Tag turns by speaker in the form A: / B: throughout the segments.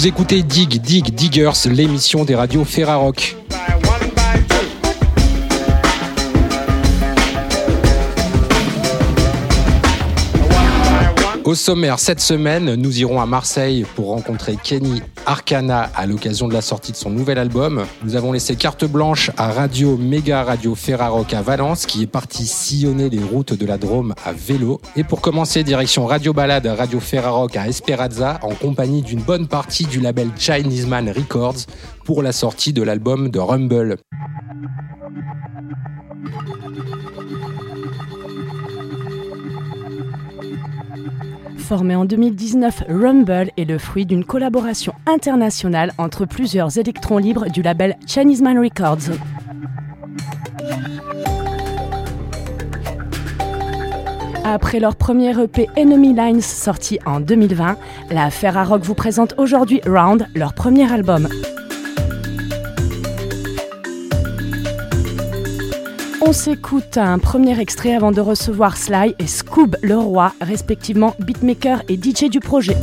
A: Vous écoutez Dig Dig Diggers, l'émission des radios Ferrarock. Au sommaire, cette semaine, nous irons à Marseille pour rencontrer Kenny Arcana à l'occasion de la sortie de son nouvel album. Nous avons laissé carte blanche à Radio Méga Radio Ferrarock à Valence qui est parti sillonner les routes de la Drôme à vélo. Et pour commencer, direction Radio Balade Radio Ferrarock à Esperanza en compagnie d'une bonne partie du label Chinese Man Records pour la sortie de l'album de Rumble.
B: Formé en 2019, Rumble est le fruit d'une collaboration internationale entre plusieurs électrons libres du label Chinese Man Records. Après leur premier EP Enemy Lines sorti en 2020, la Ferrarock vous présente aujourd'hui Round, leur premier album. On s'écoute un premier extrait avant de recevoir Sly et Scoob le roi, respectivement beatmaker et DJ du projet.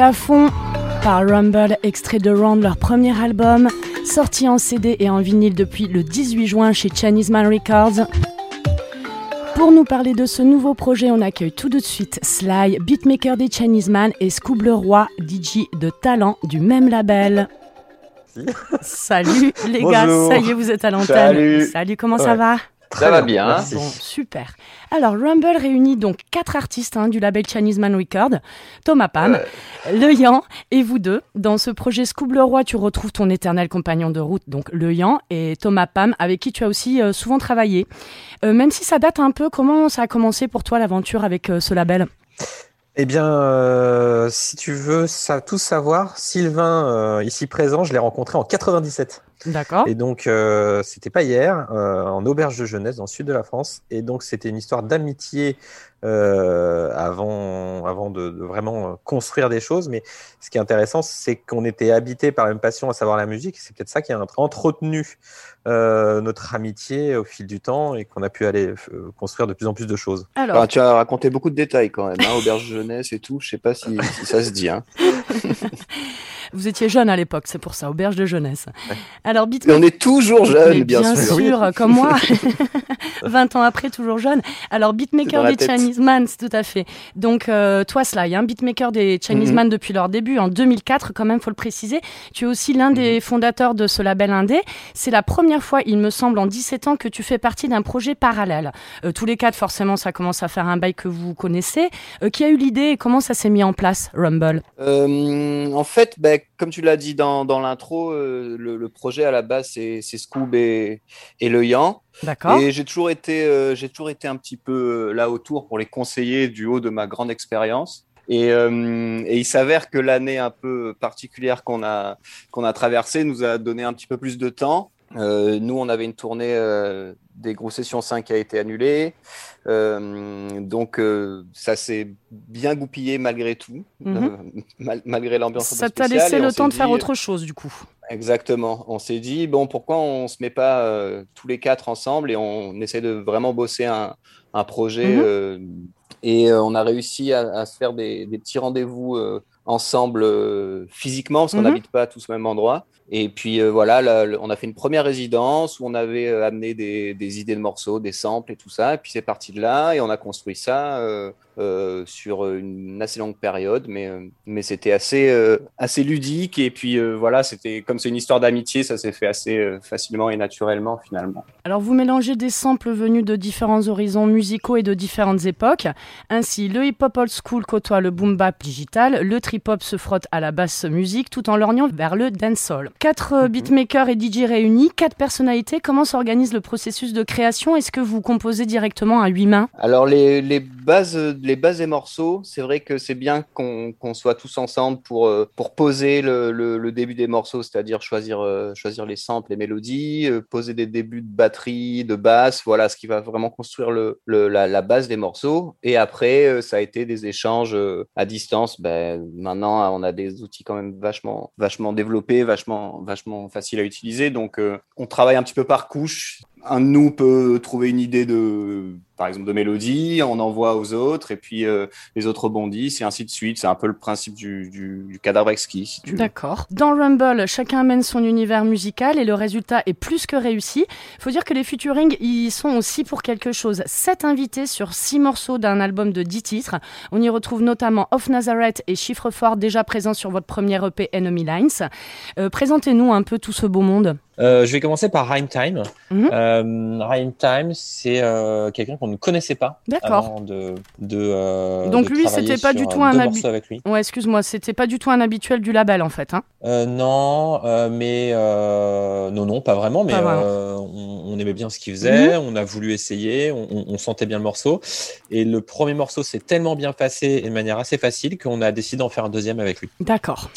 B: À fond par Rumble, extrait de Round, leur premier album, sorti en CD et en vinyle depuis le 18 juin chez Chinese Man Records. Pour nous parler de ce nouveau projet, on accueille tout de suite Sly, beatmaker des Chinese Man, et Scoob le Roi, DJ de talent du même label. Salut les gars, ça y est, vous êtes à l'antenne. Salut. comment ça va?
C: Ça va bien.
B: Bon, super. Alors, Rumble réunit donc quatre artistes hein, du label Chinese Man Record, Thomas Pam, Le Yan et vous deux. Dans ce projet Scoob le Roi, tu retrouves ton éternel compagnon de route, donc Le Yan, et Thomas Pam, avec qui tu as aussi euh, souvent travaillé. Euh, même si ça date un peu, comment ça a commencé pour toi l'aventure avec euh, ce label?
D: Eh bien, si tu veux ça, tout savoir, Sylvain, ici présent, je l'ai rencontré en 97.
B: D'accord.
C: Et donc, c'était pas hier, en auberge de jeunesse, dans le sud de la France. Et donc, c'était une histoire d'amitié euh, avant, avant de, vraiment construire des choses. Mais ce qui est intéressant, c'est qu'on était habité par la même passion, à savoir la musique. C'est peut-être ça qui a entretenu euh, notre amitié au fil du temps et qu'on a pu aller euh, construire de plus en plus de choses.
D: Alors, tu as raconté beaucoup de détails quand même, hein, auberge jeunesse et tout. Je sais pas si, si ça se dit. Hein.
B: Vous étiez jeune à l'époque, c'est pour ça, auberge de jeunesse.
D: Alors, on est toujours jeune, bien,
B: bien, sûr. comme moi. 20 ans après, toujours jeune. Alors, beatmaker des Chinese Man, tout à fait. Donc, euh, toi, Sly, hein, beatmaker des Chinese. Man depuis leur début, en 2004, quand même, faut le préciser. Tu es aussi l'un des mhm. fondateurs de ce label indé. C'est la première fois, il me semble, en 17 ans, que tu fais partie d'un projet parallèle. Euh, tous les quatre, forcément, ça commence à faire un bail que vous connaissez. Euh, qui a eu l'idée et comment ça s'est mis en place, Rumble?
D: En fait, ben, comme tu l'as dit dans, l'intro, euh, le, projet à la base, c'est Scoob et, et Le Yan.
B: D'accord.
D: Et j'ai toujours, été, euh, j'ai toujours été un petit peu euh, là autour pour les conseiller du haut de ma grande expérience. Et, il s'avère que l'année un peu particulière qu'on a, qu'on a traversée nous a donné un petit peu plus de temps. nous, on avait une tournée des grosses sessions 5 qui a été annulée. Euh, donc, euh, ça s'est bien goupillé malgré tout, mhm. euh, malgré l'ambiance.
B: Ça t'a laissé le temps de faire autre chose, du coup.
D: Exactement. On s'est dit, bon, pourquoi on ne se met pas tous les quatre ensemble et on essaie de vraiment bosser un, un projet. Mhm. et on a réussi à, se faire des, des petits rendez-vous ensemble physiquement, parce qu'on mhm. n'habite pas tous au même endroit. Et puis euh, voilà, on a fait une première résidence où on avait euh, amené des, idées de morceaux, des samples et tout ça. Et puis c'est parti de là et on a construit ça euh, sur une assez longue période, mais, mais c'était assez, assez ludique. Et puis voilà, c'était comme c'est une histoire d'amitié, ça s'est fait assez facilement et naturellement finalement.
B: Alors vous mélangez des samples venus de différents horizons musicaux et de différentes époques. Ainsi, le hip-hop old school côtoie le boom bap digital, le trip-hop se frotte à la basse musique tout en lorgnant vers le dancehall. Quatre mhm. beatmakers et DJ réunis, quatre personnalités. Comment s'organise le processus de création? Est-ce que vous composez directement à huit mains?
D: Alors les, les bases les bases des morceaux, c'est vrai que c'est bien qu'on soit tous ensemble pour, euh, pour poser le, le, début des morceaux, c'est-à-dire choisir, euh, choisir les samples, les mélodies, euh, poser des débuts de batterie, de basse, voilà ce qui va vraiment construire le, la, la, base des morceaux. Et après, ça a été des échanges à distance. Ben, maintenant, on a des outils quand même vachement, vachement développés, vachement, vachement faciles à utiliser. Donc, on travaille un petit peu par couche un de nous peut trouver une idée de, par exemple, de mélodie, on envoie aux autres, et puis euh, les autres rebondissent, et ainsi de suite. C'est un peu le principe du, du, cadavre exquis.
B: D'accord. Dans Rumble, chacun amène son univers musical, et le résultat est plus que réussi. Il faut dire que les featuring, ils sont aussi pour quelque chose. Sept invités sur six morceaux d'un album de dix titres. On y retrouve notamment Off Nazareth et Chiffre Fort, déjà présents sur votre premier EP Enemy Lines. Euh, présentez-nous un peu tout ce beau monde.
C: Euh, je vais commencer par Rhyme Time. Mhm. Euh, Time, c'est euh, quelqu'un qu'on ne connaissait pas avant de, de euh,
B: Donc lui, c'était pas du tout un habituel. Ouais, excuse-moi, c'était pas du tout un habituel du label en fait. Hein
C: euh, non, mais non, non, pas vraiment. Mais on, on, aimait bien ce qu'il faisait. Mhm. On a voulu essayer. On, on, sentait bien le morceau. Et le premier morceau s'est tellement bien passé et de manière assez facile qu'on a décidé d'en faire un deuxième avec lui.
B: D'accord.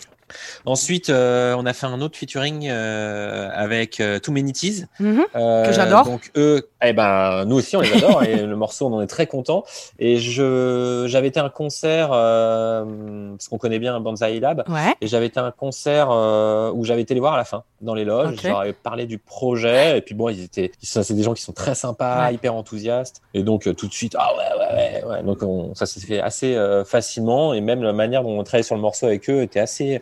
C: Ensuite, euh, on a fait un autre featuring euh, avec euh, Too Many Teas,
B: mhm. que j'adore.
C: Donc eux, eh ben nous aussi on les adore et le morceau on en est très content. Et je j'avais été à un concert parce qu'on connaît bien Banzai Lab. Et j'avais été à un concert où j'avais été les voir à la fin dans les loges. J'avais parlé du projet. Et puis bon ils étaient c'est des gens qui sont très sympas, hyper enthousiastes. Et donc tout de suite ah ouais ouais ouais, donc ça s'est fait assez facilement. Et même la manière dont on travaillait sur le morceau avec eux était assez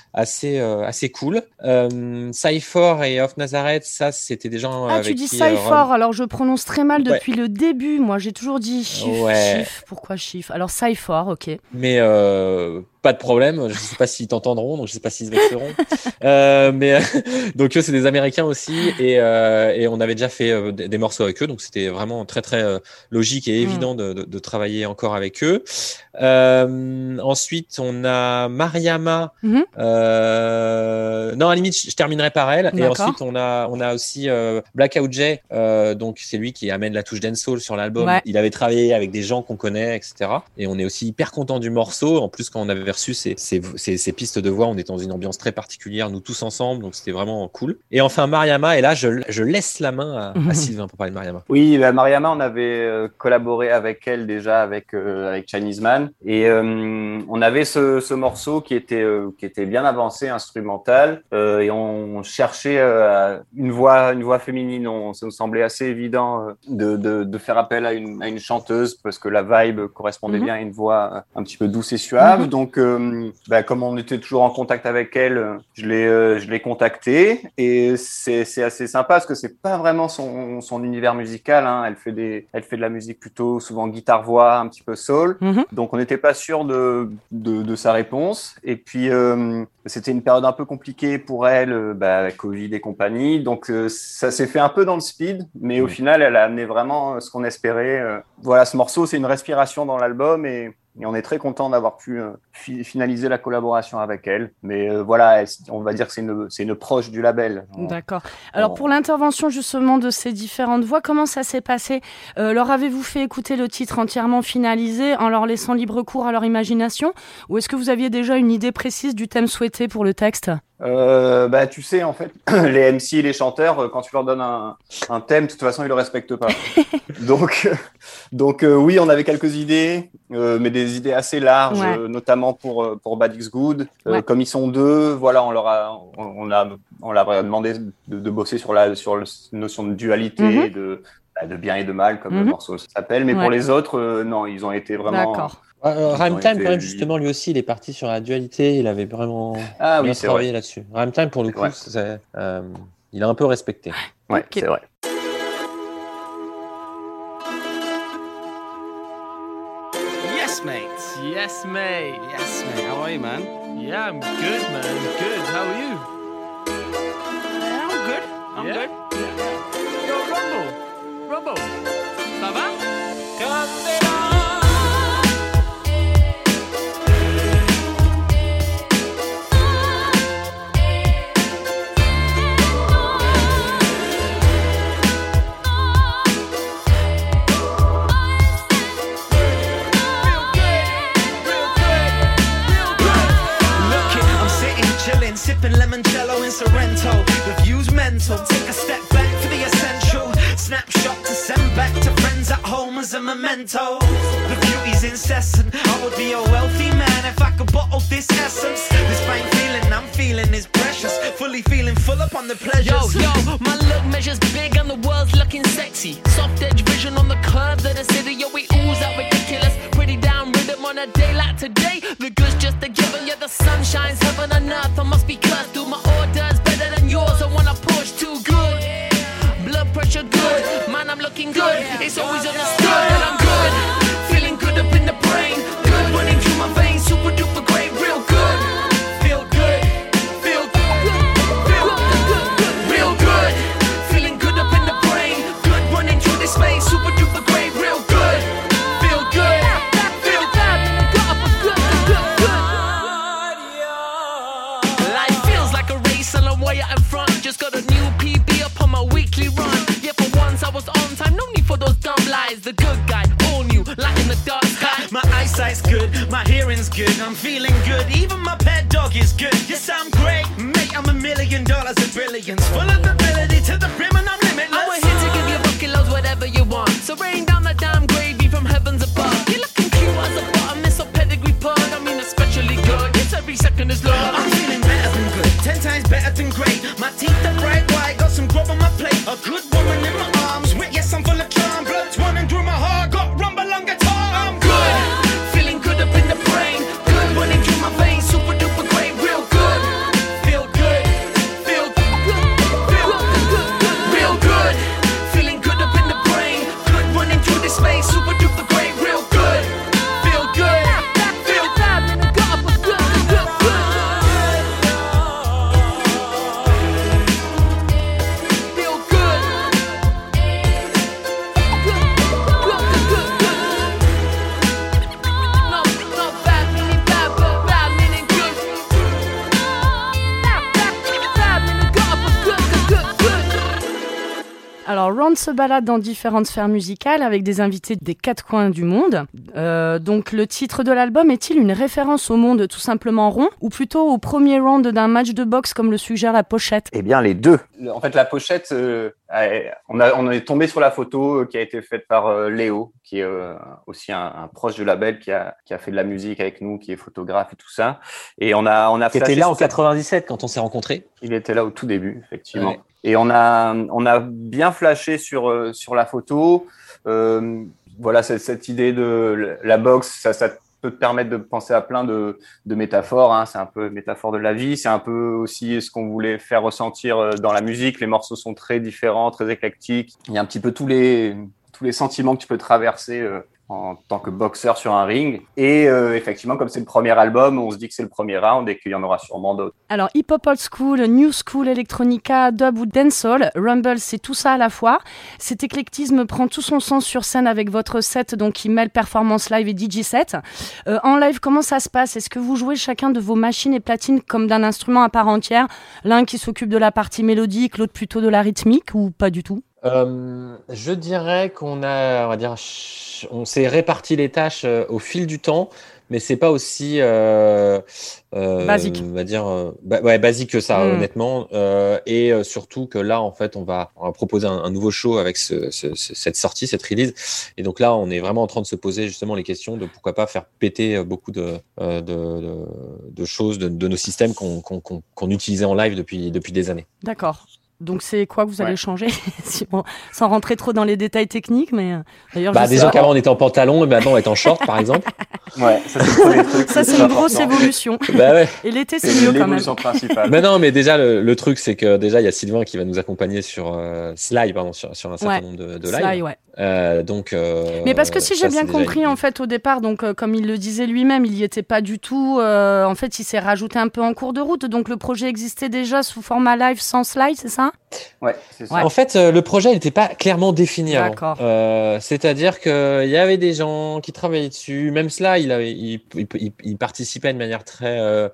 C: assez euh, assez cool. Euh, Cypher et Off Nazareth, ça c'était des gens
B: ah, tu dis euh, Cypher, alors je prononce très mal depuis le début. Moi, j'ai toujours dit chiffre, ouais. Pourquoi chiffre Alors Cypher, ok.
C: Mais euh, pas de problème. Je sais pas s'ils t'entendront, donc je sais pas s'ils se vexeront. euh, mais donc eux, c'est des Américains aussi, et, euh, et on avait déjà fait des, morceaux avec eux, donc c'était vraiment très très logique et évident mm. de, travailler encore avec eux. Euh, ensuite, on a Mariama. Mhm. Euh, non, à la limite, je, terminerai par elle. Et ensuite, on a, on a aussi euh, Blackout J. Euh, donc, c'est lui qui amène la touche dancehall sur l'album. Il avait travaillé avec des gens qu'on connaît, etc. Et on est aussi hyper content du morceau. En plus, quand on avait reçu ces, ces, ces, pistes de voix, on était dans une ambiance très particulière, nous tous ensemble. Donc, c'était vraiment cool. Et enfin, Mariama. Et là, je, je laisse la main à, à mhm. Sylvain pour parler de Mariama.
D: Oui, bah, Mariama, on avait collaboré avec elle déjà avec, avec Chinese Man. Et on avait ce, ce morceau qui était, qui était bien avancé, instrumental. et on cherchait une voix, une voix féminine. On, ça nous semblait assez évident de, de, de faire appel à une, à une, chanteuse parce que la vibe correspondait mhm. bien à une voix un petit peu douce et suave. Mhm. Donc, bah, comme on était toujours en contact avec elle, je l'ai, je l'ai contactée et c'est, assez sympa parce que c'est pas vraiment son, son univers musical. Hein. Elle fait des, elle fait de la musique plutôt souvent guitare voix, un petit peu soul. Mhm. Donc, on n'était pas sûr de, de, de, sa réponse. Et puis, euh, c'était une période un peu compliquée pour elle, euh, bah, Covid et compagnie. Donc, euh, ça s'est fait un peu dans le speed, mais au final, elle a amené vraiment ce qu'on espérait. voilà, ce morceau, c'est une respiration dans l'album et et on est très content d'avoir pu euh, finaliser la collaboration avec elle. Mais euh, voilà, on va dire que c'est une, une, proche du label.
B: D'accord. Alors pour l'intervention justement de ces différentes voix, comment ça s'est passé? Euh, Leur avez-vous fait écouter le titre entièrement finalisé en leur laissant libre cours à leur imagination? Ou est-ce que vous aviez déjà une idée précise du thème souhaité pour le texte?
D: Euh, bah, tu sais, en fait, les MC les chanteurs, euh, quand tu leur donnes un, un thème, de toute façon, ils le respectent pas. donc, donc euh, oui, on avait quelques idées, euh, mais des idées assez larges, notamment pour pour Bad X Good. Comme ils sont deux, voilà, on leur a, on, a, on leur a demandé de, de, bosser sur la sur la notion de dualité, mm-hmm. de bah, de bien et de mal, comme le mm-hmm. morceau s'appelle. Mais pour les autres, non, ils ont été vraiment
C: euh, Time, quand même, justement, lui aussi, il est parti sur la dualité. Il avait vraiment ah, bien travaillé là-dessus. Time, pour le coup, euh, il a un peu respecté.
D: Ouais, c'est vrai.
E: Yes, mate. Yes, mate. Yes, mate. How are you, man? Yeah, I'm good, man. I'm good. How are you? Yeah, I'm good. I'm yeah? good. Yeah. Yo, Rumble. Rumble. Limoncello in Sorrento. The view's mental. Take a step back for the essential. Snapshot to send back to friends at home as a memento. The beauty's incessant. I would be a wealthy man if I could bottle this essence. This fine feeling I'm feeling is precious. Fully feeling full up on the pleasures. Yo, yo, my look measures big and the world's looking sexy. Soft edge vision on the curves of the city. Yo, we ooze out ridiculous. Pretty down rhythm on a day like today. The good's just a given. Yeah, the sun shines heaven and earth. I must be cursed. Do my orders better than yours. I wanna push too good. Looking good. It's always understood that I'm The good guy, all new, like in the dark sky. My eyesight's good, my hearing's good. I'm feeling good. Even my pet dog is good. Yes, I'm great, mate. I'm a million dollars of brilliance. Full of ability to the brim and I'm limitless. I'm here to give you bucket loads, whatever you want. So rain down the damn gravy from heavens above. You're looking cute as a bottom, bottomless or pedigree pug. I mean, especially good. Yes, every second is love. I'm feeling better than good, ten times better than great. My teeth are bright white, got some grub on my plate. A good
B: balade dans différentes sphères musicales avec des invités des quatre coins du monde. Euh, donc le titre de l'album est-il une référence au monde tout simplement rond ou plutôt au premier round d'un match de boxe comme le suggère la pochette?
D: Eh bien les deux. En fait la pochette, euh, on, a, on est tombé sur la photo qui a été faite par Léo, qui est aussi un, proche du label qui a, qui a fait de la musique avec nous, qui est photographe et tout ça. Et on a, on a
C: qui était là en 97 quand on s'est rencontrés.
D: Il était là au tout début, effectivement. Et on a, on a bien flashé sur, euh, sur la photo. Euh, voilà, cette, cette, idée de la boxe, ça, ça, peut te permettre de penser à plein de, de métaphores. Hein. C'est un peu métaphore de la vie. C'est un peu aussi ce qu'on voulait faire ressentir euh, dans la musique. Les morceaux sont très différents, très éclectiques. Il y a un petit peu tous les, tous les sentiments que tu peux traverser en tant que boxeur sur un ring. Et euh, effectivement, comme c'est le premier album, on se dit que c'est le premier round et qu'il y en aura sûrement d'autres.
B: Alors, hip-hop old school, new school, electronica, dub ou dancehall, Rumble, c'est tout ça à la fois. Cet éclectisme prend tout son sens sur scène avec votre set, donc qui mêle performance live et DJ set. Euh, en live, comment ça se passe? Est-ce que vous jouez chacun de vos machines et platines comme d'un instrument à part entière? L'un qui s'occupe de la partie mélodique, l'autre plutôt de la rythmique ou pas du tout?
C: Euh, je dirais qu'on a, on va dire, on s'est réparti les tâches euh, au fil du temps, mais c'est pas aussi
B: euh, basique.
C: On va dire, ouais, basique que ça, hmm. honnêtement. et surtout que là, en fait, on va, on va proposer un, nouveau show avec ce, ce, cette sortie, cette release. Et donc là, on est vraiment en train de se poser justement les questions de pourquoi pas faire péter beaucoup de, de, de, de choses de, nos systèmes qu'on utilisait en live depuis, depuis des années.
B: D'accord. Donc c'est quoi que vous allez changer Sans rentrer trop dans les détails techniques, mais euh,
C: d'ailleurs. Bah, disons qu'avant on était en pantalon et maintenant on est en short, par exemple.
D: Ouais, ça c'est
B: Ça c'est une grosse évolution.
C: Bah ouais.
B: Et l'été c'est mieux quand même.
D: principale.
C: Mais non, mais déjà le, truc c'est que déjà il y a Sylvain qui va nous accompagner sur euh, Sly, pardon, sur, sur un certain nombre de, de lives. Sly,
B: ouais.
C: Euh, donc. Euh,
B: mais parce que si j'ai bien compris en fait au départ, donc euh, comme il le disait lui-même, il y était pas du tout. Euh, en fait, il s'est rajouté un peu en cours de route. Donc le projet existait déjà sous format live sans slide, c'est ça?
D: Ouais, c'est ça.
C: En fait, le projet n'était pas clairement défini D'accord. C'est-à-dire qu'il y avait des gens qui travaillaient dessus. Même cela, il, avait, il, il, il participait de manière très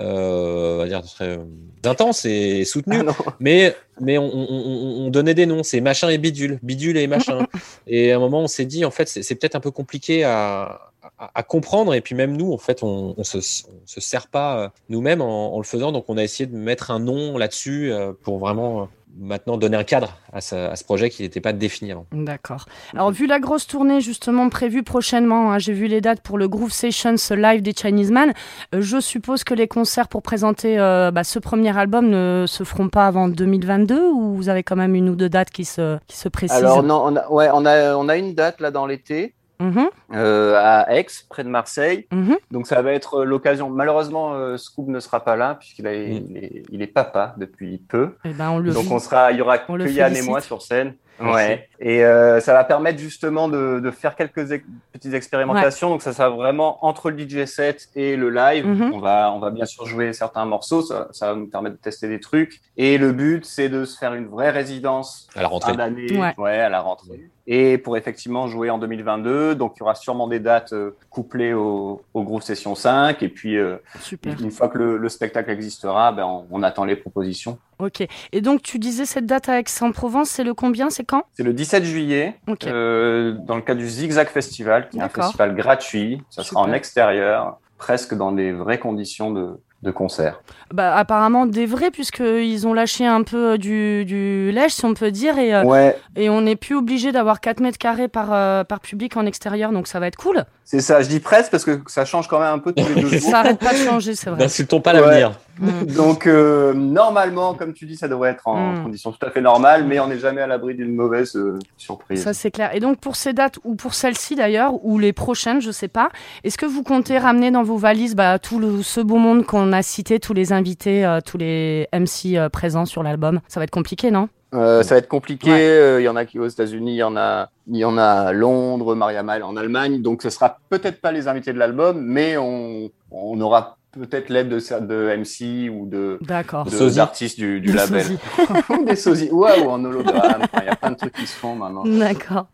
C: euh, on va dire très euh, intense et soutenu. Ah mais mais on, on, on, donnait des noms, c'est machin et bidule, bidule et machin. et à un moment, on s'est dit, en fait, c'est peut-être un peu compliqué à, à, à, comprendre. Et puis même nous, en fait, on, on se, se sert pas euh, nous-mêmes en, en, le faisant. Donc, on a essayé de mettre un nom là-dessus euh, pour vraiment maintenant donner un cadre à ce, projet qui n'était pas défini avant.
B: D'accord. Alors, vu la grosse tournée justement prévue prochainement, hein, j'ai vu les dates pour le Groove Sessions live des Chinese Man. Euh, je suppose que les concerts pour présenter euh, bah, ce premier album ne se feront pas avant 2022 ou vous avez quand même une ou deux dates qui se, qui se précisent?
D: Alors, non, on a, ouais, on a, on a une date là dans l'été. Mhm. Euh, à Aix, près de Marseille. Mhm. Donc ça va être l'occasion. Malheureusement, euh, Scoop ne sera pas là puisqu'il mm. est, il est, papa depuis peu.
B: Et eh ben on le
D: Donc on sera, il y aura que Yann et moi sur scène. Ouais. Et euh, ça va permettre justement de, de faire quelques petites expérimentations. Donc ça sera vraiment entre le DJ set et le live. Mhm. On va, on va bien sûr jouer certains morceaux. Ça, ça, va nous permettre de tester des trucs. Et le but, c'est de se faire une vraie résidence
C: à la rentrée.
D: Ouais. ouais. à la rentrée. Et pour effectivement jouer en 2022, donc il y aura sûrement des dates euh, couplées au, au groupe Session 5. Et puis, euh, une fois que le, le spectacle existera, ben, on, on attend les propositions.
B: Ok. Et donc, tu disais cette date à Aix-en-Provence, c'est le combien? C'est quand?
D: C'est le 17 juillet, euh, dans le cadre du Zigzag Festival, qui est un festival gratuit. Ça sera en extérieur, presque dans des vraies conditions de, de concert
B: bah, Apparemment des vrais, puisqu'ils ont lâché un peu du, du lèche, si on peut dire, et,
D: euh,
B: et on n'est plus obligé d'avoir 4 mètres carrés par, euh, par public en extérieur, donc ça va être cool.
D: C'est ça, je dis presque parce que ça change quand même un peu tous les deux jours.
B: ça arrête pas de changer, c'est vrai.
C: N'insultons pas l'avenir.
D: Mm. Donc, euh, normalement, comme tu dis, ça devrait être en mm. conditions tout à fait normales, mais on n'est jamais à l'abri d'une mauvaise euh, surprise.
B: Ça, c'est clair. Et donc, pour ces dates, ou pour celle-ci d'ailleurs, ou les prochaines, je sais pas, est-ce que vous comptez ramener dans vos valises bah, tout le, ce beau monde qu'on a cité, tous les invités, euh, tous les MC présents sur l'album? Ça va être compliqué, non?
D: Euh, ça va être compliqué. Il y en a qui aux États-Unis, il y en a, il y en a à Londres, Maria Mal en Allemagne. Donc, ce sera peut-être pas les invités de l'album, mais on, on aura peut-être l'aide de, de MC ou de,
B: de
D: artistes du, du label. des sosies, ouais, ou en hologramme. Il y a plein de trucs qui se font maintenant.
B: D'accord.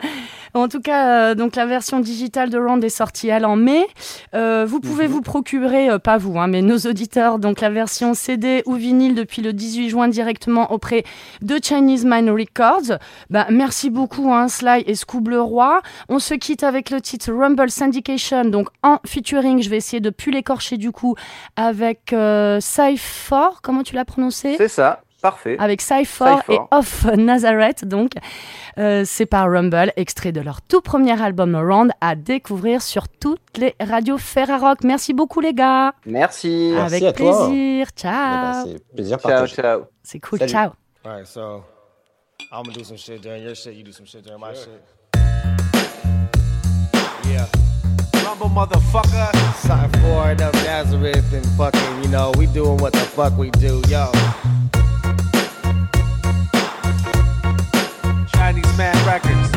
B: En tout cas, donc la version digitale de Round est sortie elle en mai. vous pouvez mhm. vous procurer, pas vous, hein, mais nos auditeurs, donc la version CD ou vinyle depuis le 18 juin directement auprès de Chinese Mind Records. Bah, merci beaucoup, hein, Sly et Scoob Roi. On se quitte avec le titre Rumble Syndication, donc en featuring. Je vais essayer de plus l'écorcher du coup avec euh, Cypher. Comment tu l'as prononcé?
D: C'est ça. Parfait.
B: Avec Cypher et Off Nazareth, donc. Euh, c'est par Rumble, extrait de leur tout premier album Round à découvrir sur toutes les radios Ferrarock. Merci beaucoup, les gars.
D: Merci.
B: Avec plaisir. Ciao.
C: Eh ben, c'est plaisir
D: ciao, ciao.
B: C'est cool. Ciao.
F: All right, so I'm gonna do some shit during your shit. You do some shit during my shit. Yeah. Rumble motherfucker. Something for it up Nazareth and fucking, you know, we doing what the fuck we do, yo. Chinese Man Records.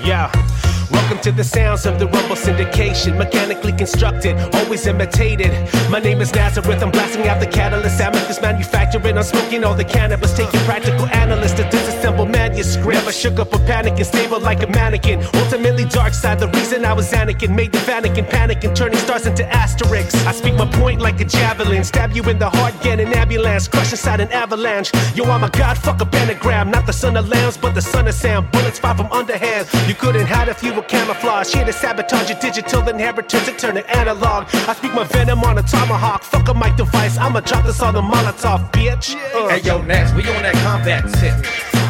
F: Yeah. Welcome to the sounds of the Rumble syndication. Mechanically constructed, always imitated. My name is Nazareth, I'm blasting out the catalyst. Amethyst manufacturing, I'm smoking all the cannabis. Taking practical analysts to disassemble manuscript. Never shook up a panic and stable like a mannequin. Ultimately, dark side, the reason I was Anakin. Made the Vatican panic and turning stars into asterisks. I speak my point like a javelin. Stab you in the heart, get an ambulance. Crush inside an avalanche. Yo, I'm a god, fuck a pentagram. Not the son of lambs, but the son of Sam. Bullets fire from underhand. You couldn't hide if you were camouflage. Here to sabotage your digital inheritance and turn it analog. I speak my venom on a tomahawk. Fuck a mic device, I'ma drop this on the Molotov, bitch. Uh. Hey yo, Nash, we on that combat tip.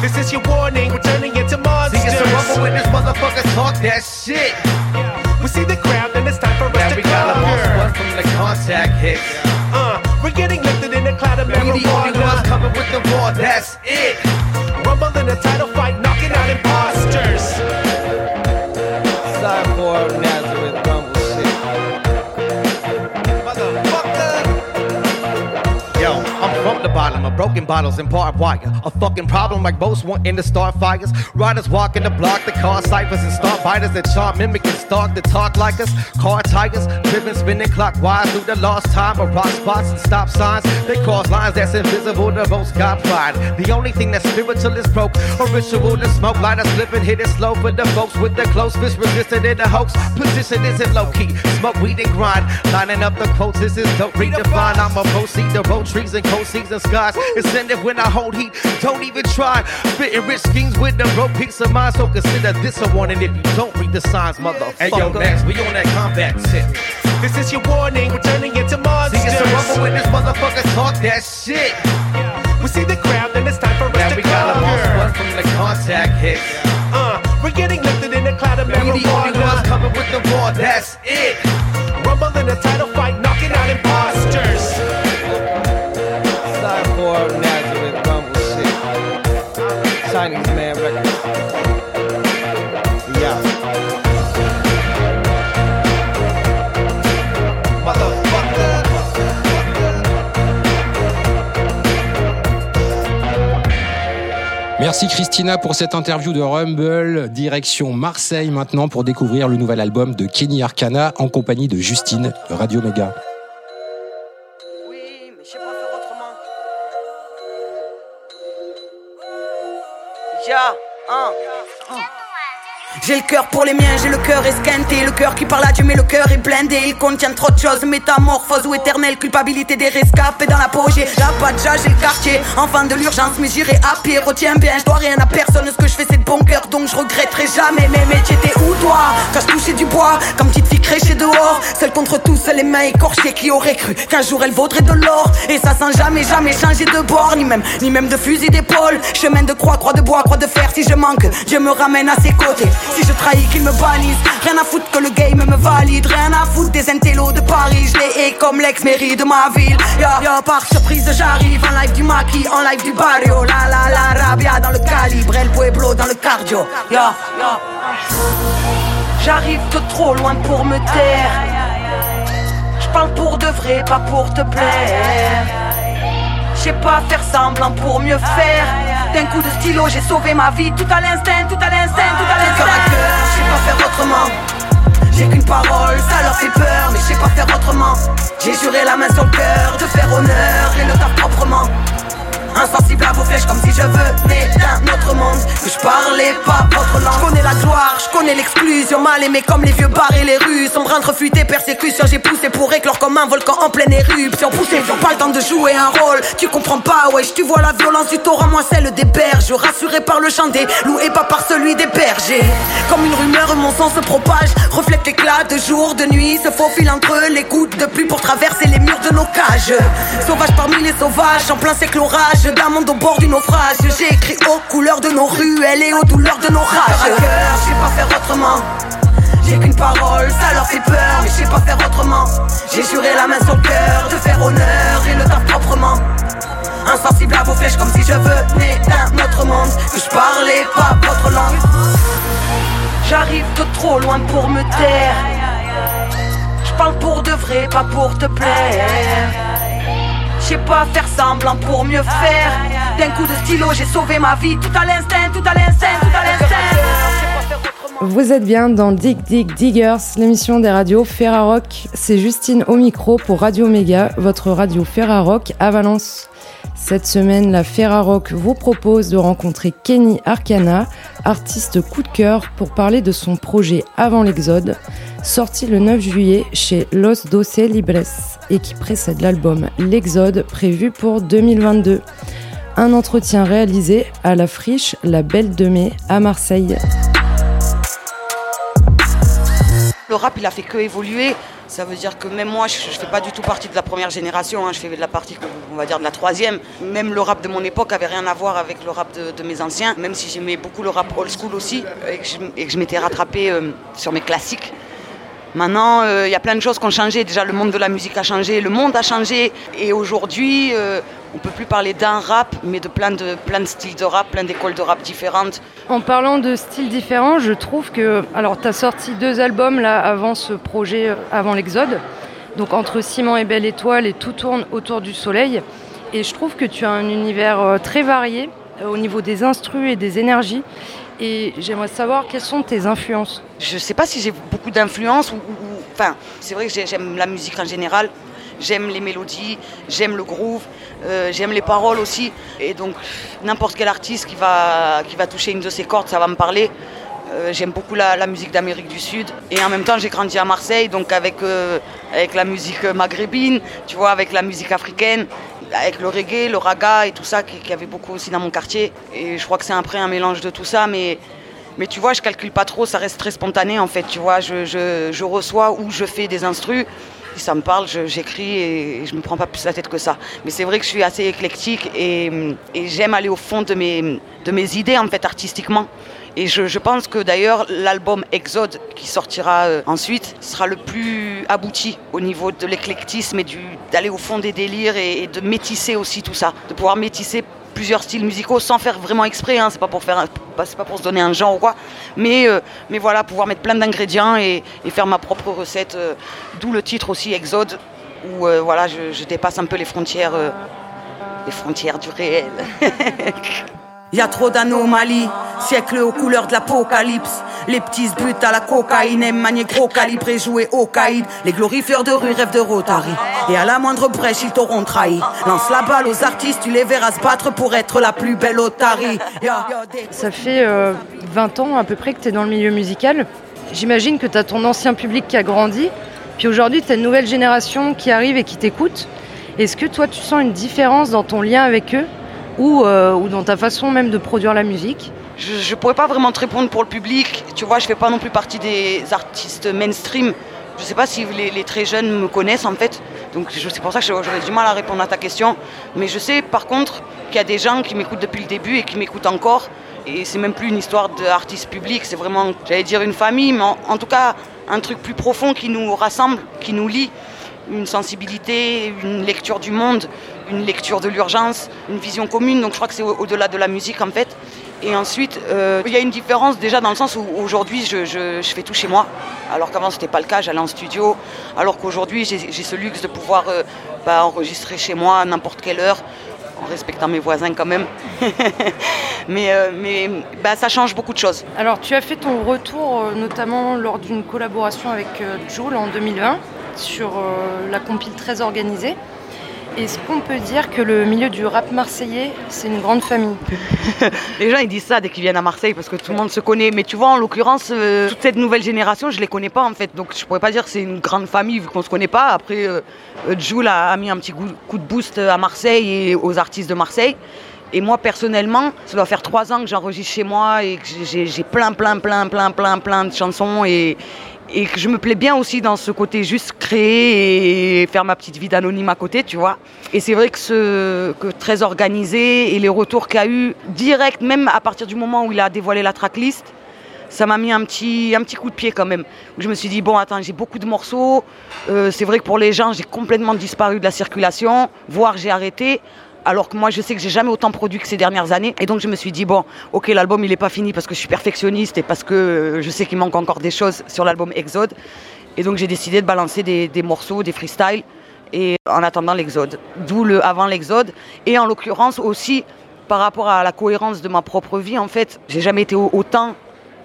F: This is your warning, we're turning into monsters. See, it's a rumble when this motherfucker talk that shit. We see the crowd, and it's time for us now to we got a one from the contact hits. Uh, we're getting lifted in a cloud of marijuana. We the only ones coming with the war, that's it. Rumble in a title fight, bottles and barbed wire. A fucking problem like most wanting to start fires. Riders walking the block, the car ciphers and start biters that charm mimicking stalk that talk like us. Car tigers, driven spinning clockwise through the lost time of rock spots and stop signs. They cross lines that's invisible to most God pride. The only thing that's spiritual is broke. A ritual to smoke, light us slipping, hit it slow for the folks with the close fist resistant in the hoax. Position isn't low key. Smoke weed and grind. Lining up the quotes, this is dope redefined. I'm a proceed to road trees and cold seasons skies. Incentive when I hold heat, don't even try. Spitting rich schemes with the broke peace of mind, so consider this a warning if you don't read the signs, motherfucker. Hey yo, Max, we on that combat tip. This is your warning, we're turning into monsters. See, it's a rumble when this motherfucker talk that shit. We see the crowd, then it's time for us now to we got a one from the contact hit. Uh, we're getting lifted in a cloud of marijuana. We the only ones coming with the war, that's it. Rumble in a title fight,
A: Merci Christina pour cette interview de Rumble. Direction Marseille maintenant pour découvrir le nouvel album de Kenny Arcana en compagnie de Justine Radio Méga.
G: J'ai le cœur pour les miens, j'ai le cœur esquinté, le cœur qui parle à Dieu mais le cœur est blindé. Il contient trop de choses, métamorphose ou éternelle culpabilité des rescapés dans la la badja, j'ai le quartier, enfant de l'urgence, mais j'irai à pied. Retiens bien, je dois rien à personne, ce que je fais c'est de bon cœur, donc je regretterai jamais. mes métiers t'es où toi? Quand je touchais du bois, comme petite fille créchée dehors, seule contre tous, les mains écorchées qui auraient cru qu'un jour elle vaudrait de l'or? Et ça sans jamais, jamais changer de bord, ni même, ni même de fusil d'épaule. Chemin de croix, croix de bois, croix de fer, si je manque, Dieu me ramène à ses côtés. Si je trahis, qu'ils me bannissent. Rien à foutre que le game me valide. Rien à foutre des intellos de Paris. Je les comme l'ex-mairie de ma ville. Ya, ya, par surprise, j'arrive en live du maquis, en live du barrio. La la la, rabia dans le calibre, el pueblo dans le cardio. Ya, ya. J'arrive de trop loin pour me taire. Je parle pour de vrai, pas pour te plaire. J'ai pas faire semblant pour mieux faire. D'un coup de stylo, j'ai sauvé ma vie. Tout à l'instinct, tout à l'instinct, tout à l'instinct. je sais pas faire autrement. J'ai qu'une parole, ça leur fait peur, mais je sais pas faire autrement. J'ai juré la main sur le cœur de faire honneur et le taf proprement. Insensible à vos flèches comme si je venais d'un autre monde. Que je parlais pas votre langue. Je connais la gloire, je connais l'exclusion. Mal aimé comme les vieux bars et les rues. Sombre entre fuite et persécution J'ai poussé pour éclore comme un volcan en pleine éruption. Poussé, ils pas le temps de jouer un rôle. Tu comprends pas, wesh, tu vois la violence du torrent Moi celle des berges, rassuré par le chant des loups Et pas par celui des bergers. Comme une rumeur, mon sang se propage. Reflète l'éclat de jour, de nuit. Se faufile entre les gouttes de pluie Pour traverser les murs de nos cages. Sauvage parmi les sauvages, en plein siècle D'un monde au bord du naufrage J'ai écrit aux couleurs de nos ruelles et aux douleurs de nos rages Cœur je sais pas faire autrement j'ai qu'une parole, ça leur fait peur, mais je sais pas faire autrement. J'ai juré la main sur le cœur de faire honneur et le taf proprement. Insensible à vos flèches comme si je venais d'un autre monde, que je parlais pas votre langue. J'arrive de trop loin pour me taire. Je parle pour de vrai, pas pour te plaire. Je sais pas faire semblant pour mieux faire. D'un coup de stylo, j'ai sauvé ma vie. Tout à l'instinct, tout à l'instinct, tout à l'instinct.
B: Vous êtes bien dans Dig Dig Diggers, l'émission des radios Ferrarock. C'est Justine au micro pour Radio Méga, votre radio Ferrarock à Valence. Cette semaine, la Ferrarock vous propose de rencontrer Kenny Arcana, artiste coup de cœur, pour parler de son projet Avant l'Exode, sorti le 9 juillet chez Los Doce Libres et qui précède l'album L'Exode prévu pour 2022. Un entretien réalisé à la friche La Belle de Mai à Marseille.
H: Le rap, il a fait que évoluer. Ça veut dire que même moi, je ne fais pas du tout partie de la première génération. Hein. Je fais de la partie, on va dire, de la troisième. Même le rap de mon époque avait rien à voir avec le rap de, mes anciens. Même si j'aimais beaucoup le rap old school aussi et que je, m'étais rattrapé euh, sur mes classiques. Maintenant, euh, il y a plein de choses qui ont changé. Déjà, le monde de la musique a changé, le monde a changé. Et aujourd'hui, euh, on ne peut plus parler d'un rap, mais de plein, de plein de styles de rap, plein d'écoles de rap différentes.
B: En parlant de styles différents, je trouve que. Alors, tu as sorti deux albums là avant ce projet, euh, avant l'Exode. Donc, entre Ciment et Belle Étoile et Tout tourne autour du soleil. Et je trouve que tu as un univers très varié au niveau des instrus et des énergies. Et j'aimerais savoir quelles sont tes influences.
H: Je ne sais pas si j'ai beaucoup d'influences ou, Enfin, c'est vrai que j'aime la musique en général. J'aime les mélodies, j'aime le groove, euh, j'aime les paroles aussi. Et donc, n'importe quel artiste qui va, qui va toucher une de ces cordes, ça va me parler. Euh, j'aime beaucoup la, musique d'Amérique du Sud. Et en même temps, j'ai grandi à Marseille, donc avec, euh, avec la musique maghrébine, tu vois, avec la musique africaine avec le reggae, le raga et tout ça, qui, qui avait beaucoup aussi dans mon quartier. Et je crois que c'est après un mélange de tout ça, mais, mais tu vois, je calcule pas trop, ça reste très spontané en fait, tu vois, je, je, je reçois ou je fais des instrus, ça me parle, j'écris et je me prends pas plus la tête que ça. Mais c'est vrai que je suis assez éclectique et, et j'aime aller au fond de mes, idées en fait artistiquement. Et je, pense que d'ailleurs l'album Exode qui sortira euh, ensuite sera le plus abouti au niveau de l'éclectisme et d'aller au fond des délires et, de métisser aussi tout ça, de pouvoir métisser plusieurs styles musicaux sans faire vraiment exprès, hein, c'est pas pour faire, pas pour se donner un genre ou quoi, mais, euh, mais voilà, pouvoir mettre plein d'ingrédients et, faire ma propre recette, euh, d'où le titre aussi Exode, où voilà, je, je, dépasse un peu les frontières, les frontières du réel.
G: Y a trop d'anomalies, siècle aux couleurs de l'apocalypse. Les petits buts à la cocaïne aiment manier gros calibre et jouer au caïd. Les glorifieurs de rue rêvent de Rotary. Et à la moindre brèche, ils t'auront trahi. Lance la balle aux artistes, tu les verras se battre pour être la plus belle otarie.
B: Ça fait 20 euh, ans à peu près que tu es dans le milieu musical. J'imagine que tu as ton ancien public qui a grandi. Puis aujourd'hui, tu as une nouvelle génération qui arrive et qui t'écoute. Est-ce que toi, tu sens une différence dans ton lien avec eux? Ou, euh, ou dans ta façon même de produire la musique
H: Je ne pourrais pas vraiment te répondre pour le public. Tu vois, je fais pas non plus partie des artistes mainstream. Je ne sais pas si les, très jeunes me connaissent en fait. Donc c'est pour ça que j'aurais du mal à répondre à ta question. Mais je sais par contre qu'il y a des gens qui m'écoutent depuis le début et qui m'écoutent encore. Et c'est même plus une histoire d'artiste public, c'est vraiment, j'allais dire une famille, mais en, tout cas un truc plus profond qui nous rassemble, qui nous lie une sensibilité, une lecture du monde, une lecture de l'urgence, une vision commune. Donc je crois que c'est au-delà de la musique en fait. Et ensuite, euh, il y a une différence déjà dans le sens où aujourd'hui je, fais tout chez moi, alors qu'avant c'était pas le cas, j'allais en studio, alors qu'aujourd'hui j'ai ce luxe de pouvoir euh, bah, enregistrer chez moi à n'importe quelle heure, en respectant mes voisins quand même. mais euh, bah, ça change beaucoup de choses.
B: Alors tu as fait ton retour notamment lors d'une collaboration avec Joule en 2020 sur la compile très organisée. Est-ce qu'on peut dire que le milieu du rap marseillais, c'est une grande famille?
H: Les gens ils disent ça dès qu'ils viennent à Marseille parce que tout le monde se connaît. Mais tu vois, en l'occurrence, euh, toute cette nouvelle génération, je les connais pas en fait. Donc je pourrais pas dire que c'est une grande famille vu qu'on se connaît pas. Après, euh, Jules a, mis un petit coup, de boost à Marseille et aux artistes de Marseille. Et moi personnellement, ça doit faire trois ans que j'enregistre chez moi et que j'ai plein, plein, plein, plein, plein, plein de chansons et, et que je me plais bien aussi dans ce côté juste créer et faire ma petite vie d'anonyme à côté, tu vois. Et c'est vrai que, ce, que très organisé et les retours qu'il a eu direct, même à partir du moment où il a dévoilé la tracklist, ça m'a mis un petit, coup de pied quand même. Je me suis dit, bon, attends, j'ai beaucoup de morceaux. Euh, c'est vrai que pour les gens, j'ai complètement disparu de la circulation, voire j'ai arrêté alors que moi je sais que j'ai jamais autant produit que ces dernières années. Et donc je me suis dit, bon, ok, l'album il n'est pas fini parce que je suis perfectionniste et parce que euh, je sais qu'il manque encore des choses sur l'album Exode. Et donc j'ai décidé de balancer des, morceaux, des freestyles, et en attendant l'exode. D'où le avant l'exode. Et en l'occurrence aussi par rapport à la cohérence de ma propre vie, en fait, j'ai jamais été autant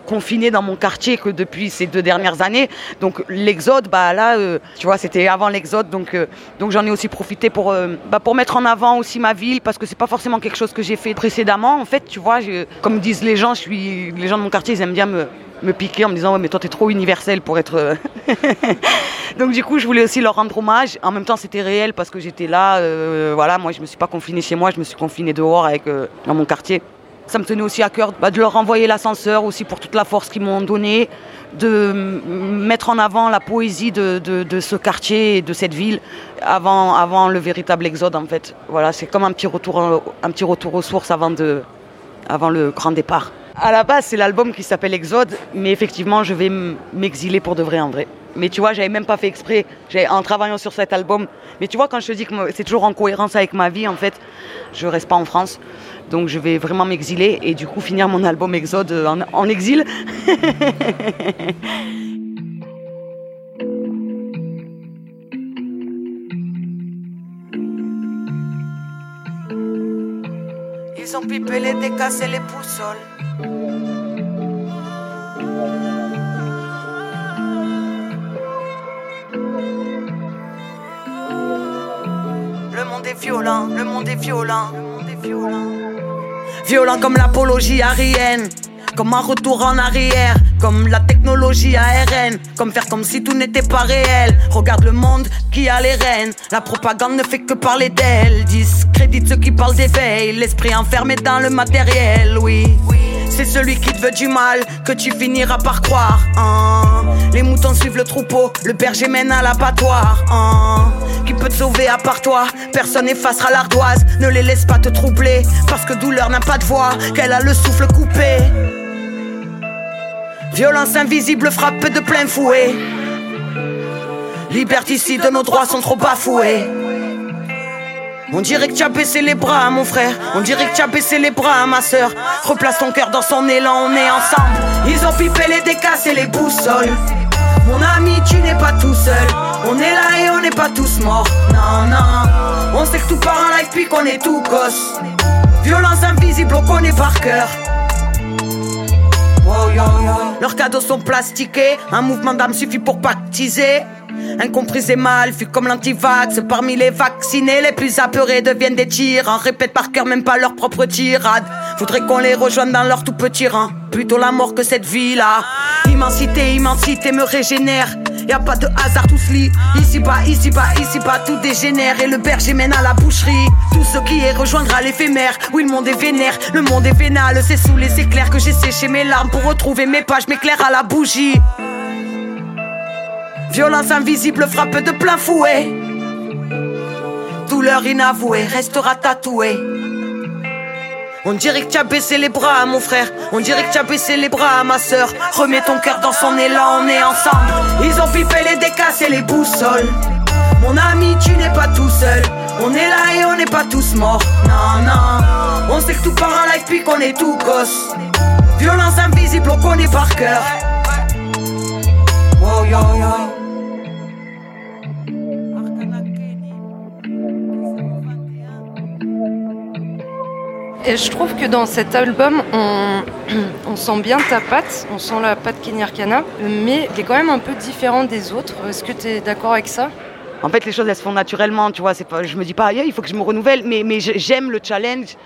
H: confiné dans mon quartier que depuis ces deux dernières années. Donc l'exode, bah là, euh, tu vois, c'était avant l'exode, donc euh, donc j'en ai aussi profité pour euh, bah, pour mettre en avant aussi ma ville parce que c'est pas forcément quelque chose que j'ai fait précédemment. En fait, tu vois, comme disent les gens, je suis les gens de mon quartier, ils aiment bien me me piquer en me disant ouais mais toi t'es trop universel pour être donc du coup je voulais aussi leur rendre hommage en même temps c'était réel parce que j'étais là voilà moi je me suis pas confiné chez moi je me suis confiné dehors avec dans mon quartier ça me tenait aussi à cœur bah, de leur envoyer l'ascenseur aussi pour toute la force qu'ils m'ont donnée, de mettre en avant la poésie de, ce quartier et de cette ville avant, avant le véritable exode en fait. Voilà, c'est comme un petit, retour, un petit retour aux sources avant, de, avant le grand départ. À la base, c'est l'album qui s'appelle Exode, mais effectivement, je vais m'exiler pour de vrai en vrai. Mais tu vois, j'avais même pas fait exprès en travaillant sur cet album. Mais tu vois, quand je te dis que c'est toujours en cohérence avec ma vie, en fait, je reste pas en France. Donc je vais vraiment m'exiler et du coup finir mon album Exode en, exil.
G: Ils ont pipé les décassé les poussoles. Monde le monde est violent, le monde est violent. Violent comme l'apologie arienne. Comme un retour en arrière, comme la technologie ARN, comme faire comme si tout n'était pas réel. Regarde le monde qui a les rênes, la propagande ne fait que parler d'elle. Discrédite ceux qui parlent d'éveil, l'esprit enfermé dans le matériel, oui. C'est celui qui te veut du mal que tu finiras par croire. Hein. Les moutons suivent le troupeau, le berger mène à l'abattoir. Hein. Qui peut te sauver à part toi? Personne n'effacera l'ardoise. Ne les laisse pas te troubler, parce que douleur n'a pas de voix, qu'elle a le souffle coupé. Violence invisible frappe de plein fouet. Liberticide, nos droits sont trop bafoués. On dirait que tu as baissé les bras, mon frère. On dirait que tu as baissé les bras, ma soeur. Replace ton cœur dans son élan, on est ensemble. Ils ont pipé les décasses et les boussoles. Mon ami, tu n'es pas tout seul. On est là et on n'est pas tous morts. Non, non. On sait que tout part en live puis qu'on est tout gosse. Violence invisible, on connaît par cœur. Leurs cadeaux sont plastiqués. Un mouvement d'âme suffit pour baptiser. Incompris et mal vu comme l'antivax. Parmi les vaccinés, les plus apeurés deviennent des tyrans. Répètent par cœur même pas leur propre tirade. Faudrait qu'on les rejoigne dans leur tout petit rang. Plutôt la mort que cette vie-là. Immensité, immensité me régénère. Y a pas de hasard, tout se lit. Ici bas, ici bas, ici bas, tout dégénère. Et le berger mène à la boucherie. Tout ce qui est rejoindra l'éphémère. Oui, le monde est vénère, le monde est vénal. C'est sous les éclairs que j'ai séché mes larmes pour retrouver mes pages, m'éclaire à la bougie. Violence invisible frappe de plein fouet. Douleur inavouée restera tatouée. On dirait que tu as baissé les bras, mon frère. On dirait que tu as baissé les bras, ma soeur. Remets ton cœur dans son élan, on est ensemble. Ils ont pipé les décasses et les boussoles. Mon ami, tu n'es pas tout seul. On est là et on n'est pas tous morts. Non, non. On sait que tout part en live puis qu'on est tout gosse. Violence invisible, on connaît par cœur.
B: Et je trouve que dans cet album, on, sent bien ta patte, on sent la patte Kenny Arcana, mais il est quand même un peu différent des autres. Est-ce que tu es d'accord avec ça?
H: En fait, les choses, elles se font naturellement, tu vois. Je me dis pas, il faut que je me renouvelle, mais, mais j'aime le challenge.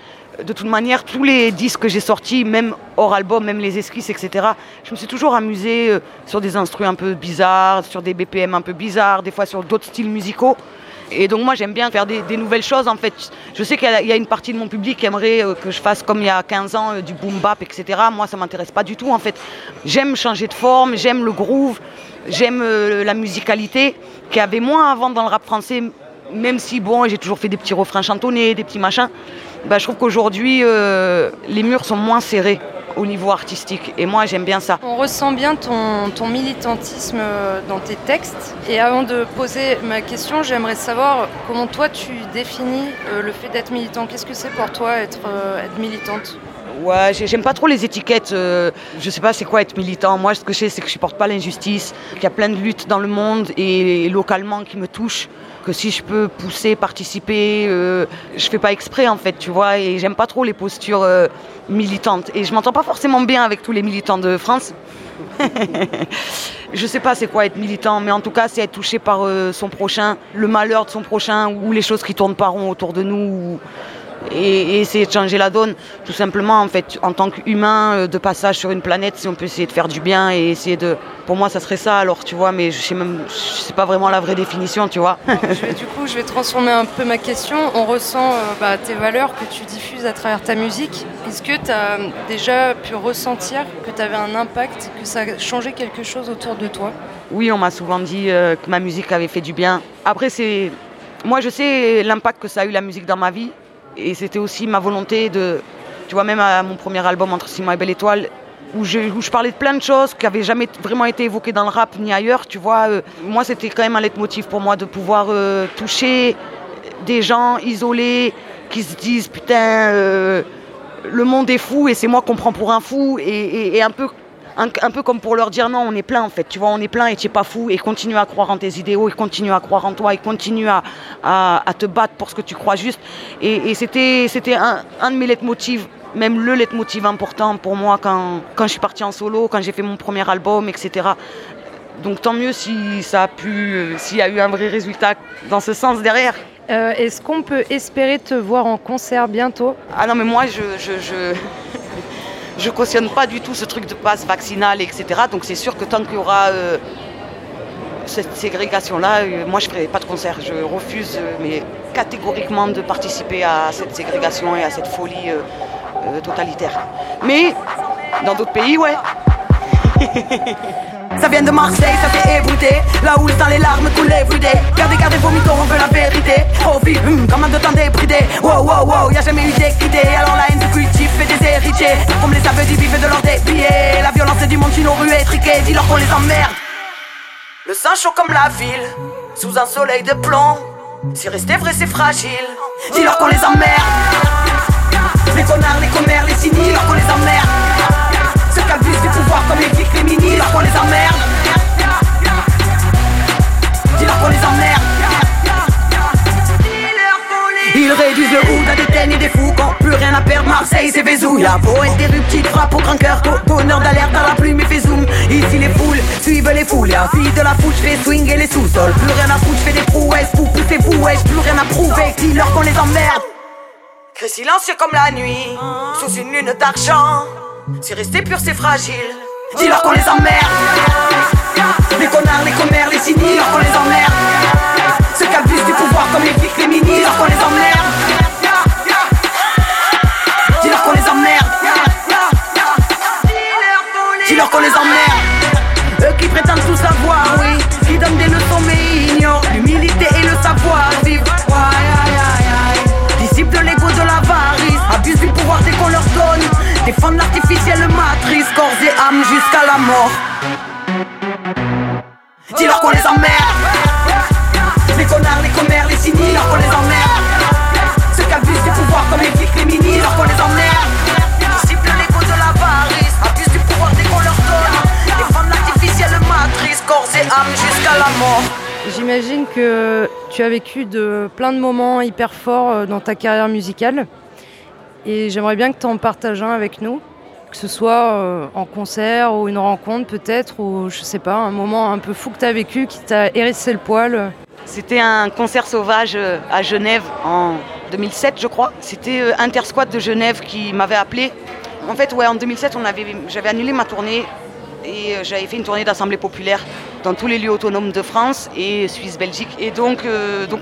H: De toute manière, tous les disques que j'ai sortis, même hors album, même les esquisses, etc., je me suis toujours amusée euh, sur des instruments un peu bizarres, sur des BPM un peu bizarres, des fois sur d'autres styles musicaux. Et donc moi j'aime bien faire des, nouvelles choses en fait. Je sais qu'il y, a une partie de mon public qui aimerait euh, que je fasse comme il y a 15 ans euh, du boom bap, etc. Moi ça m'intéresse pas du tout en fait. J'aime changer de forme, j'aime le groove, j'aime la musicalité qu'il y avait moins avant dans le rap français, même si bon j'ai toujours fait des petits refrains chantonnés, des petits machins. Bah, je trouve qu'aujourd'hui les murs sont moins serrés au niveau artistique. Et moi, j'aime bien ça.
I: On ressent bien ton, ton, militantisme euh, dans tes textes. Et avant de poser ma question, j'aimerais savoir comment toi tu définis euh, le fait d'être militant. Qu'est-ce que c'est pour toi être, euh, être militante?
H: Ouais, j'aime pas trop les étiquettes. je sais pas c'est quoi être militant. Moi, ce que je sais, c'est que je supporte pas l'injustice, qu'il y a plein de luttes dans le monde et localement qui me touchent que si je peux pousser, participer, euh, je fais pas exprès en fait, tu vois, et j'aime pas trop les postures euh, militantes. Et je m'entends pas forcément bien avec tous les militants de France. je sais pas c'est quoi être militant, mais en tout cas c'est être touché par euh, son prochain, le malheur de son prochain, ou les choses qui tournent pas rond autour de nous et, essayer de changer la donne, tout simplement en fait, en tant qu'humain euh, de passage sur une planète, si on peut essayer de faire du bien et essayer de, pour moi ça serait ça alors, tu vois, mais je sais même, sais pas vraiment la vraie définition, tu vois.
I: du coup, je vais transformer un peu ma question. On ressent euh, bah, tes valeurs que tu diffuses à travers ta musique. Est-ce que tu as déjà pu ressentir que tu avais un impact, que ça a changé quelque chose autour de toi?
H: Oui, on m'a souvent dit euh, que ma musique avait fait du bien. Après, c'est moi, je sais l'impact que ça a eu la musique dans ma vie. Et c'était aussi ma volonté de, tu vois, même à mon premier album, Entre Simon et Belle Étoile, où je, parlais de plein de choses qui n'avaient jamais vraiment été évoquées dans le rap ni ailleurs, tu vois. Euh, moi, c'était quand même un leitmotiv pour moi de pouvoir euh, toucher des gens isolés qui se disent putain, euh, le monde est fou et c'est moi qu'on prend pour un fou et un peu un, peu comme pour leur dire non, on est plein en fait, tu vois, on est plein et tu n'es pas fou et continue à croire en tes idéaux et continue à croire en toi et continue à, à, te battre pour ce que tu crois juste. Et, c'était, c'était un, un, de mes leitmotivs, même le leitmotiv important pour moi quand, quand je suis partie en solo, quand j'ai fait mon premier album, etc. Donc tant mieux si ça a pu, s'il y a eu un vrai résultat dans ce sens derrière.
I: Euh, est-ce qu'on peut espérer te voir en concert bientôt?
H: Ah non mais moi je, je je cautionne pas du tout ce truc de passe vaccinal, etc. Donc c'est sûr que tant qu'il y aura euh, cette ségrégation-là, euh, moi je ne ferai pas de concert. Je refuse euh, mais catégoriquement de participer à cette ségrégation et à cette folie totalitaire. Mais dans d'autres pays, ouais.
G: Ça vient de Marseille, ça fait ébruiter Là où sans les larmes coulent everyday Gardez, gardez vos mythos, on veut la vérité Oh vie, hum, de temps débridé Wow, wow, wow, y'a jamais eu d'équité Le sang chaud comme la ville Sous un soleil de plomb Si rester vrai c'est fragile Dis-leur qu'on les emmerde Les connards, les commères, les cyniques Dis-leur qu'on les emmerde qu'abusent du pouvoir comme les flics, les minis, dis-leur qu'on les emmerde. Dis-leur qu'on les emmerde. Ils réduisent le hood à des teigne et des fous Quand plus rien à perdre, Marseille c'est Vézou La peau interruptive frappe au grand cœur Donneur d'alerte à la plume et fait zoom. Ici les foules suivent les foules. La vie de la foule, fais swing et les sous-sols. Plus rien à foutre, j'fais des prouesses. Vous poussez-vous, wesh, plus rien à prouver. Dis-leur qu'on les emmerde. Cri silencieux comme la nuit Sous une lune d'argent. Si rester pur c'est fragile, dis-leur qu'on les emmerde. Les connards, les commères, les cyniques, qu'on les emmerde. Ceux qui abusent du pouvoir comme les flics, les minis, dis-leur qu'on les emmerde. Dis-leur qu'on les emmerde. Dis-leur qu'on les emmerde. Eux qui prétendent tout savoir, oui, qui donnent des leçons mais ignorent l'humilité et le savoir-vivre. Disciples de l'ego de l'avarice, abusent du pouvoir dès qu'on leur donne. Défendre l'artificielle matrice, corps et âme jusqu'à la mort. Dis-leur qu'on les emmerde. Les connards, les commères, les cyniques, dis-leur qu'on les emmerde. Ceux qui abusent du pouvoir comme les flics, les minis, dis-leur qu'on les emmerde. Disciples l'écho de l'avarice, abusent du pouvoir dès qu'on leur donne. Défendre l'artificielle matrice, corps et âme jusqu'à la mort.
I: J'imagine que tu as vécu de plein de moments hyper forts euh, dans ta carrière musicale. Et j'aimerais bien que tu en partages un avec nous, que ce soit euh, en concert ou une rencontre peut-être, ou je sais pas, un moment un peu fou que tu as vécu qui t'a hérissé le poil.
H: C'était un concert sauvage euh, à Genève en 2007, je crois. C'était euh, Intersquat de Genève qui m'avait appelé. En fait, ouais, en 2007, j'avais annulé ma tournée et euh, j'avais fait une tournée d'assemblée populaire dans tous les lieux autonomes de France et Suisse-Belgique. Et donc,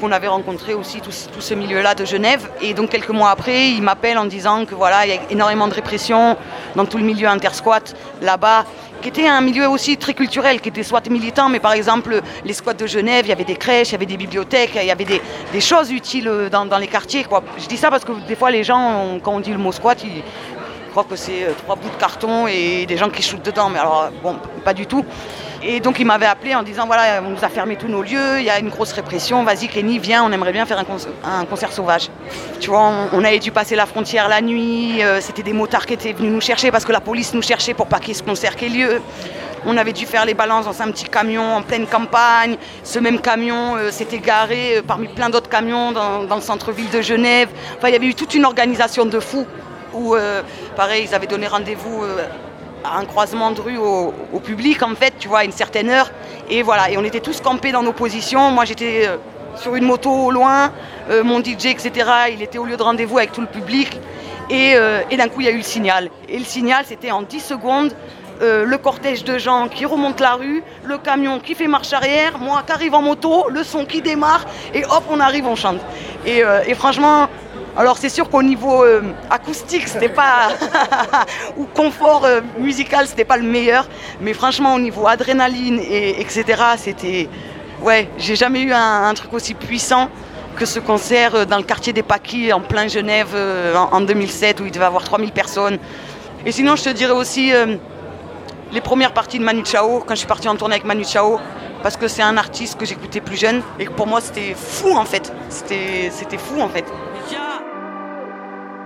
H: on avait rencontré aussi tout, tout ce milieu-là de Genève. Et donc quelques mois après, il m'appelle en disant que voilà, il y a énormément de répression dans tout le milieu intersquat là-bas qui était un milieu aussi très culturel, qui était soit militant, mais par exemple les squats de Genève, il y avait des crèches, il y avait des bibliothèques, il y avait des, choses utiles dans, les quartiers. Je dis ça parce que des fois les gens, quand on dit le mot squat, ils croient que c'est euh, trois bouts de carton et des gens qui shootent dedans, mais alors bon, pas du tout. Et donc il m'avait appelé en disant voilà, on nous a fermé tous nos lieux, il y a une grosse répression, vas-y Kenny, viens, on aimerait bien faire un, concert, sauvage. Tu vois, on, avait dû passer la frontière la nuit, euh, c'était des motards qui étaient venus nous chercher parce que la police nous cherchait pour pas qu'il ce concert qui ait lieu. On avait dû faire les balances dans un petit camion en pleine campagne. Ce même camion euh, s'était garé euh, parmi plein d'autres camions dans, le centre-ville de Genève. Enfin, il y avait eu toute une organisation de fous où, pareil, ils avaient donné rendez-vous un croisement de rue au, public, en fait, tu vois, à une certaine heure. Et voilà, et on était tous campés dans nos positions. Moi, j'étais euh, sur une moto au loin, euh, mon DJ, etc., il était au lieu de rendez-vous avec tout le public. Euh, et, d'un coup, il y a eu le signal. Et le signal, c'était en 10 secondes, le cortège de gens qui remonte la rue, le camion qui fait marche arrière, moi qui arrive en moto, le son qui démarre, et hop, on arrive, on chante. Et, et franchement, alors c'est sûr qu'au niveau euh, acoustique, c'était pas ou confort euh, musical, c'était pas le meilleur, mais franchement au niveau adrénaline et etc. C'était ouais, j'ai jamais eu un, truc aussi puissant que ce concert euh, dans le quartier des Paquis en plein Genève en, 2007 où il devait avoir 3000 personnes. Et sinon, je te dirais aussi les premières parties de Manu Chao quand je suis partie en tournée avec Manu Chao parce que c'est un artiste que j'écoutais plus jeune et pour moi c'était fou en fait. C'était fou en fait.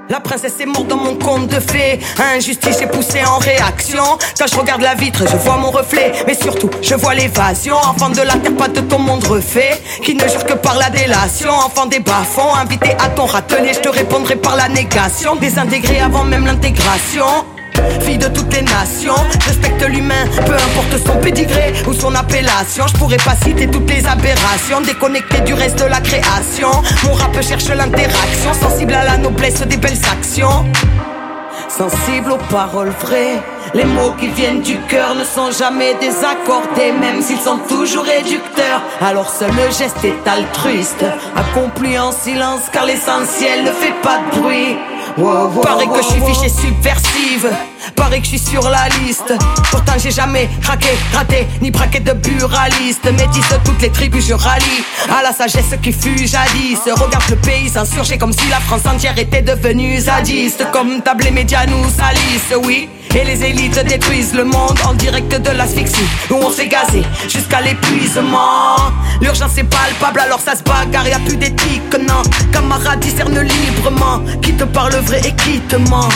G: La princesse est morte dans mon conte de fées. Injustice est poussée en réaction. Quand je regarde la vitre, je vois mon reflet. Mais surtout, je vois l'évasion. Enfant de la terre, pas de ton monde refait. Qui ne jure que par la délation. Enfant des bas-fonds, invité à ton râtelier. Je te répondrai par la négation. Désintégré avant même l'intégration. Fille de toutes les nations, respecte l'humain, peu importe son pédigré ou son appellation. Je pourrais pas citer toutes les aberrations, déconnecté du reste de la création. Mon rap cherche l'interaction, sensible à la noblesse des belles actions. Sensible aux paroles vraies, les mots qui viennent du cœur ne sont jamais désaccordés, même s'ils sont toujours réducteurs. Alors seul le geste est altruiste, accompli en silence, car l'essentiel ne fait pas de bruit. Paraît que je suis fichée subversive. Paraît que je suis sur la liste. Pourtant j'ai jamais craqué, raté, ni braqué de buraliste. Métis de toutes les tribus, je rallie à la sagesse qui fut jadis. Regarde le pays s'insurger comme si la France entière était devenue zadiste. Comme table les médias nous salissent, oui. Et les élites détruisent le monde en direct de l'asphyxie Où on s'est gazé jusqu'à l'épuisement L'urgence est palpable alors ça se bagarre, y'a plus d'éthique, non Camarades discerne librement Qui te parle vrai et qui te ment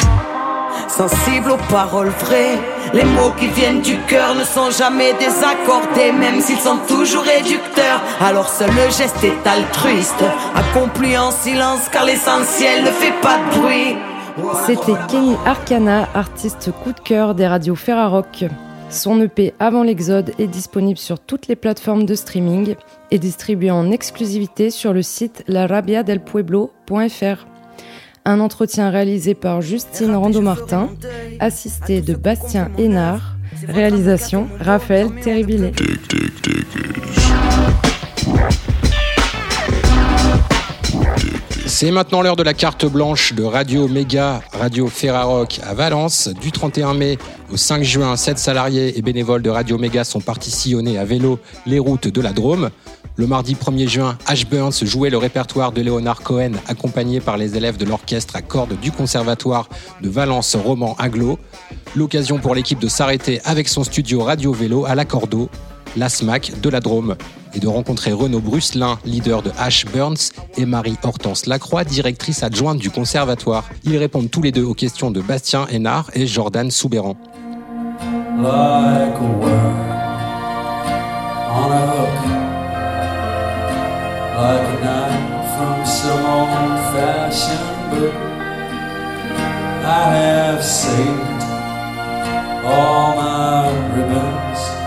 G: Sensible aux paroles vraies les mots qui viennent du cœur ne sont jamais désaccordés, même s'ils sont toujours réducteurs. Alors seul le geste est altruiste, accompli en silence, car l'essentiel ne fait pas de bruit.
B: C'était Kenny Arcana, artiste coup de cœur des radios Ferrarock. Son EP Avant l'Exode est disponible sur toutes les plateformes de streaming et distribué en exclusivité sur le site larabiadelpueblo.fr. Un entretien réalisé par Justine Rando-Martin, assisté de Bastien Hénard, réalisation Raphaël Terribilé.
A: C'est maintenant l'heure de la carte blanche de Radio Méga, Radio Ferrarock à Valence. Du 31 mai au 5 juin, 7 salariés et bénévoles de Radio Méga sont partis sillonner à vélo les routes de la Drôme. Le mardi 1er juin, Ash Burns jouait le répertoire de Léonard Cohen accompagné par les élèves de l'orchestre à cordes du conservatoire de Valence Roman Aglo. L'occasion pour l'équipe de s'arrêter avec son studio Radio Vélo à l'accordo, la SMAC de la Drôme et de rencontrer Renaud Brusselin, leader de Ash Burns, et Marie-Hortense Lacroix, directrice adjointe du conservatoire. Ils répondent tous les deux aux questions de Bastien Hénard et Jordan Soubéran.
J: like a knife from some old fashioned book. I have saved all my ribbons.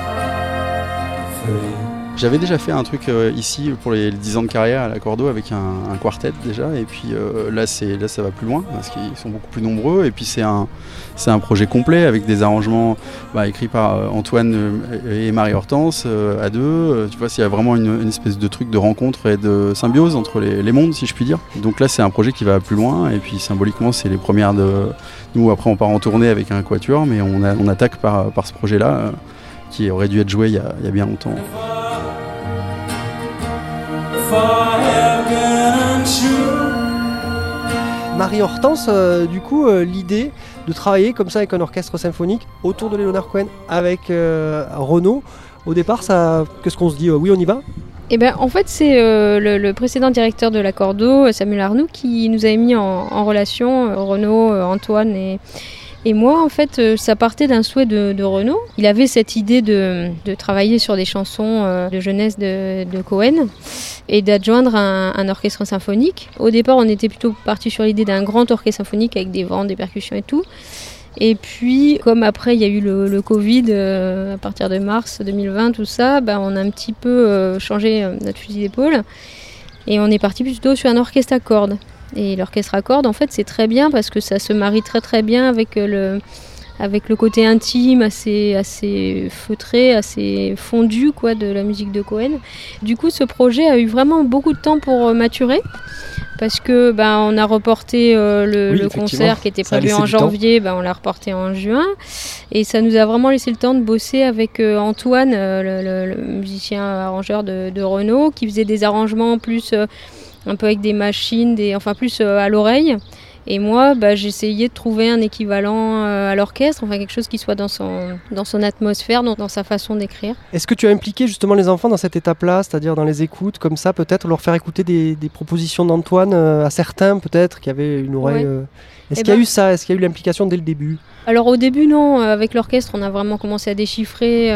K: J'avais déjà fait un truc ici pour les 10 ans de carrière à la Cordo avec un, quartet déjà, et puis là, c'est, là ça va plus loin parce qu'ils sont beaucoup plus nombreux, et puis c'est un, un projet complet avec des arrangements bah, écrits par Antoine et Marie-Hortense à deux. Tu vois, il y a vraiment une, espèce de truc de rencontre et de symbiose entre les, mondes, si je puis dire. Donc là, c'est un projet qui va plus loin, et puis symboliquement, c'est les premières de. Nous, après, on part en tournée avec un quatuor, mais on, on attaque par, par ce projet-là qui aurait dû être joué il y a, bien longtemps.
L: Marie Hortense, euh, du coup, euh, l'idée de travailler comme ça avec un orchestre symphonique autour de Léonard Cohen avec euh, Renaud, au départ, ça, qu'est-ce qu'on se dit Oui, on y va?
M: Eh ben, en fait, c'est le, précédent directeur de la Cordo, Samuel Arnoux, qui nous avait mis en, en relation, Renaud, Antoine et, et moi, en fait, euh, ça partait d'un souhait de, Renaud. Il avait cette idée de, travailler sur des chansons euh, de jeunesse de, Cohen et d'adjoindre un, orchestre symphonique. Au départ, on était plutôt parti sur l'idée d'un grand orchestre symphonique avec des vents, des percussions et tout. Et puis, comme après il y a eu le, Covid euh, à partir de mars 2020, tout ça, ben, on a un petit peu changé notre fusil d'épaule et on est parti plutôt sur un orchestre à cordes. Et l'orchestre à cordes, en fait, c'est très bien parce que ça se marie très très bien avec euh, le, avec le côté intime, assez, assez feutré, assez fondu quoi, de la musique de Cohen. Du coup, ce projet a eu vraiment beaucoup de temps pour euh, maturer. Parce que ben, on a reporté euh, le, concert qui était prévu en janvier, ben, on l'a reporté en juin. Et ça nous a vraiment laissé le temps de bosser avec Antoine, le, musicien arrangeur de, de, Renault, qui faisait des arrangements plus un peu avec des machines, des, enfin plus euh, à l'oreille. Et moi, bah, j'essayais de trouver un équivalent euh, à l'orchestre, enfin quelque chose qui soit dans son, dans son atmosphère, dans, dans sa façon d'écrire.
L: Est-ce que tu as impliqué justement les enfants dans cette étape-là, c'est-à-dire dans les écoutes, comme ça, peut-être leur faire écouter des, des propositions d'Antoine euh, à certains, peut-être, qui avaient une oreille. Est-ce eh qu'il y a ben eu ça? Est-ce qu'il y a eu l'implication dès le début?
M: Alors au début, non. Avec l'orchestre, on a vraiment commencé à déchiffrer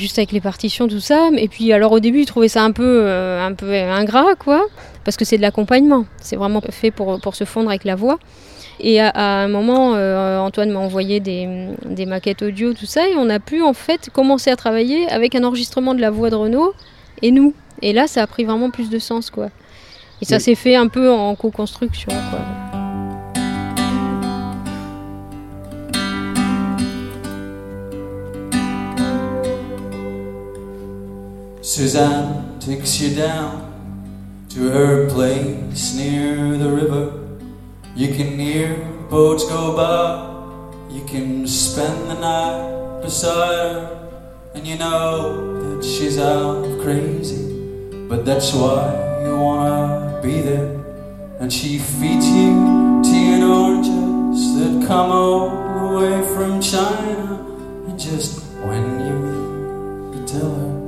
M: juste avec les partitions, tout ça. Et puis, alors au début, ils trouvaient ça un peu, euh, un peu ingrat, quoi, parce que c'est de l'accompagnement. C'est vraiment fait pour, pour se fondre avec la voix. Et à, un moment, euh, Antoine m'a envoyé des, des, maquettes audio, tout ça, et on a pu en fait commencer à travailler avec un enregistrement de la voix de Renault et nous. Et là, ça a pris vraiment plus de sens, quoi. Et ça s'est fait un peu en co-construction, quoi.
E: Suzanne takes you down to her place near the river. You can hear boats go by, you can spend the night beside her, and you know that she's out crazy, but that's why you wanna be there. And she feeds you tea and oranges that come all the way from China, and just when you meet, you tell her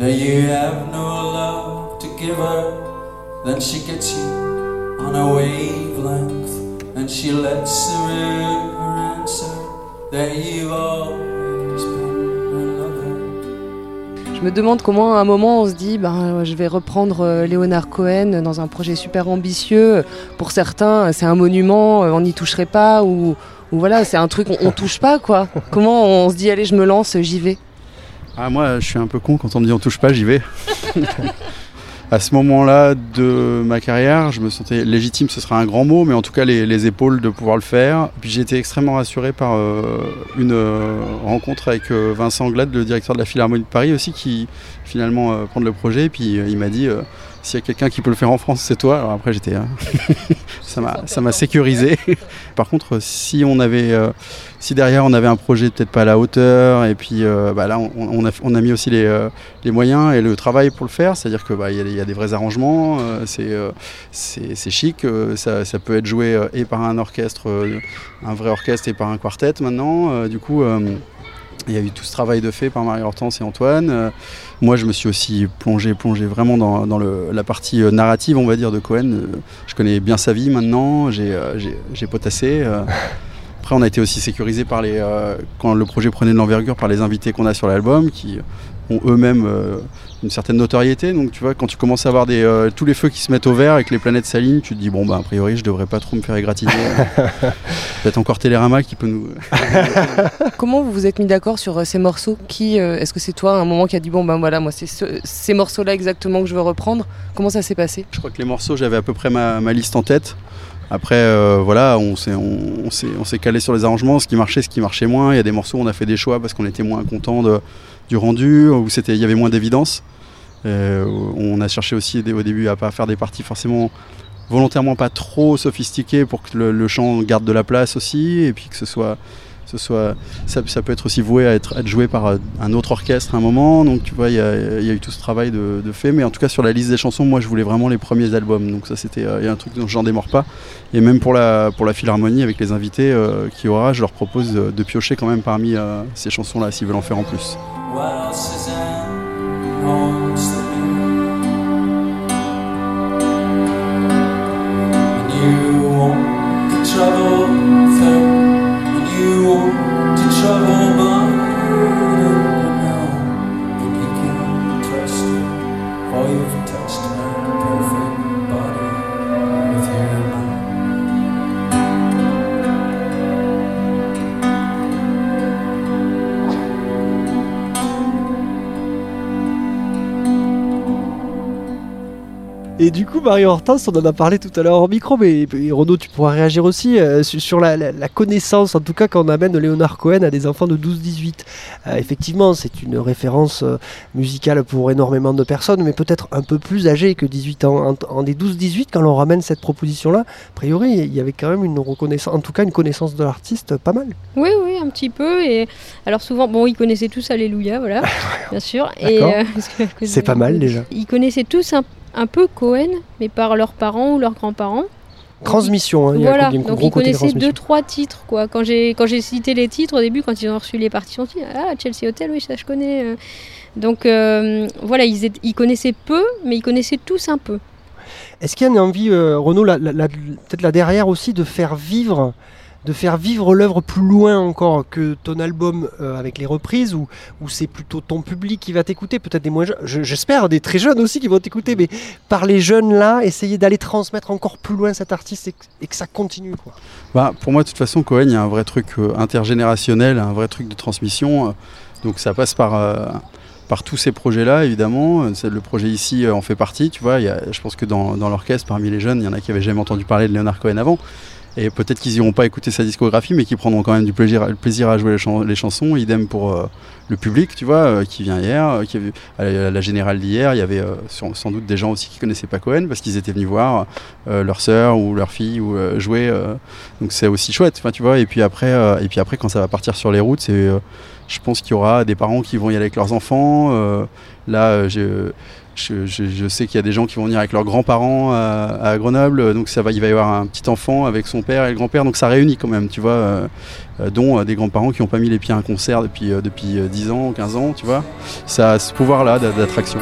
E: that you have no love to give her, then she gets you on a wavelength, and she lets the river answer that you've always been her lover.
N: Je me demande comment à un moment on se dit ben, je vais reprendre euh, Léonard Cohen dans un projet super ambitieux. Pour certains, c'est un monument, euh, on n'y toucherait pas, ou, ou voilà, c'est un truc, on, on touche pas quoi. Comment on se dit allez, je me lance, j'y vais?
K: Ah, moi, je suis un peu con quand on me dit on touche pas, j'y vais. à ce moment-là de ma carrière, je me sentais légitime, ce serait un grand mot, mais en tout cas les, épaules de pouvoir le faire. Puis j'ai été extrêmement rassuré par euh, une euh, rencontre avec euh, Vincent Glad, le directeur de la Philharmonie de Paris aussi, qui finalement prend le projet. Puis il m'a dit s'il y a quelqu'un qui peut le faire en France, c'est toi. Alors après, j'étais, ça m'a, ça m'a sécurisé. Par contre, si on avait, euh, si derrière on avait un projet peut-être pas à la hauteur, et puis euh, bah là, on, a, on, a, mis aussi les, euh, les, moyens et le travail pour le faire. C'est-à-dire que bah, il y, a des vrais arrangements, c'est, c'est, chic, ça, ça, peut être joué et par un orchestre, un vrai orchestre, et par un quartet maintenant. du coup. Il y a eu tout ce travail de fait par Marie-Hortense et Antoine. Euh, moi, je me suis aussi plongé, plongé vraiment dans, la partie euh, narrative, on va dire, de Cohen. Euh, je connais bien sa vie maintenant, j'ai potassé. après, on a été aussi sécurisé par les, quand le projet prenait de l'envergure par les invités qu'on a sur l'album, qui ont eux-mêmes une certaine notoriété. Donc tu vois, quand tu commences à avoir des, euh, tous les feux qui se mettent au vert et que les planètes s'alignent, tu te dis bon bah a priori je devrais pas trop me faire égratigner. Peut-être encore Télérama qui peut nous.
N: Comment vous vous êtes mis d'accord sur euh, ces morceaux Qui euh, est-ce que c'est toi à un moment qui a dit bon ben voilà moi c'est ces morceaux-là exactement que je veux reprendre Comment ça s'est passé?
K: Je crois que les morceaux j'avais à peu près ma, liste en tête. Après, voilà, on s'est, on, on s'est calé sur les arrangements, ce qui marchait, ce qui marchait moins. Il y a des morceaux où on a fait des choix parce qu'on était moins content de, du rendu, où il y avait moins d'évidence. Euh, on a cherché aussi au début à pas faire des parties forcément volontairement pas trop sophistiquées pour que le, chant garde de la place aussi et puis que ce soit ça, peut être aussi voué à être, joué par un autre orchestre à un moment. Donc tu vois il y, a, eu tout ce travail de, fait. Mais en tout cas sur la liste des chansons moi je voulais vraiment les premiers albums. Donc ça c'était a un truc dont j'en démords pas. Et même pour la pour la philharmonie avec les invités euh, qui aura je leur propose de, piocher quand même parmi euh, ces chansons là s'ils veulent en faire en plus Well, Suzanne.
L: Et du coup, Marie Hortense, on en a parlé tout à l'heure en micro, mais Renaud, tu pourras réagir aussi euh, sur la, connaissance, en tout cas quand on amène Léonard Cohen à des enfants de 12-18. Euh, effectivement, c'est une référence euh, musicale pour énormément de personnes, mais peut-être un peu plus âgées que 18 ans. En, des 12-18, quand on ramène cette proposition-là, a priori, il y avait quand même une reconnaissance, en tout cas une connaissance de l'artiste pas mal.
M: Oui, oui, un petit peu. Et alors souvent, bon, ils connaissaient tous Alléluia, voilà, bien sûr.
L: Et c'est pas mal déjà.
M: Ils connaissaient tous un un peu Cohen, mais par leurs parents ou leurs grands-parents.
L: Transmission, hein,
M: voilà, donc ils connaissaient deux trois titres quoi. Quand j'ai quand j'ai cité les titres au début, quand ils ont reçu les partitions, ils ah Chelsea Hotel, oui ça je connais. Euh. Donc euh, voilà, ils, ils connaissaient peu, mais ils connaissaient tous un peu.
L: Est-ce qu'il y a une envie, euh, Renaud, peut-être là derrière aussi, de faire vivre de faire vivre l'œuvre plus loin encore que ton album euh, avec les reprises ou, ou c'est plutôt ton public qui va t'écouter, peut-être des moins jeunes, j'espère des très jeunes aussi qui vont t'écouter, mais par les jeunes là, essayer d'aller transmettre encore plus loin cet artiste et, que ça continue. Quoi.
K: Bah, pour moi, de toute façon, Cohen, il y a un vrai truc euh, intergénérationnel, un vrai truc de transmission, euh, donc ça passe par par tous ces projets-là, évidemment. Le projet ici en fait partie, tu vois. je pense que dans, dans l'orchestre, parmi les jeunes, il y en a qui n'avaient jamais entendu parler de Leonard Cohen avant. Et peut-être qu'ils n'iront pas écouter sa discographie, mais qui prendront quand même du plaisir, plaisir à jouer les, chansons. Idem pour euh, le public, tu vois, euh, qui vient hier, euh, qui a vu, à la, générale d'hier, il y avait sans, doute des gens aussi qui connaissaient pas Cohen parce qu'ils étaient venus voir leur sœur ou leur fille ou jouer. donc c'est aussi chouette, tu vois. Et puis après, et puis après, quand ça va partir sur les routes, je pense qu'il y aura des parents qui vont y aller avec leurs enfants. là, je sais qu'il y a des gens qui vont venir avec leurs grands-parents à, Grenoble, donc ça va, il va y avoir un petit enfant avec son père et le grand-père, donc ça réunit quand même, tu vois, euh, euh, dont euh, des grands-parents qui n'ont pas mis les pieds à un concert depuis, depuis 10 ans, 15 ans, tu vois. Ça a ce pouvoir-là d'attraction.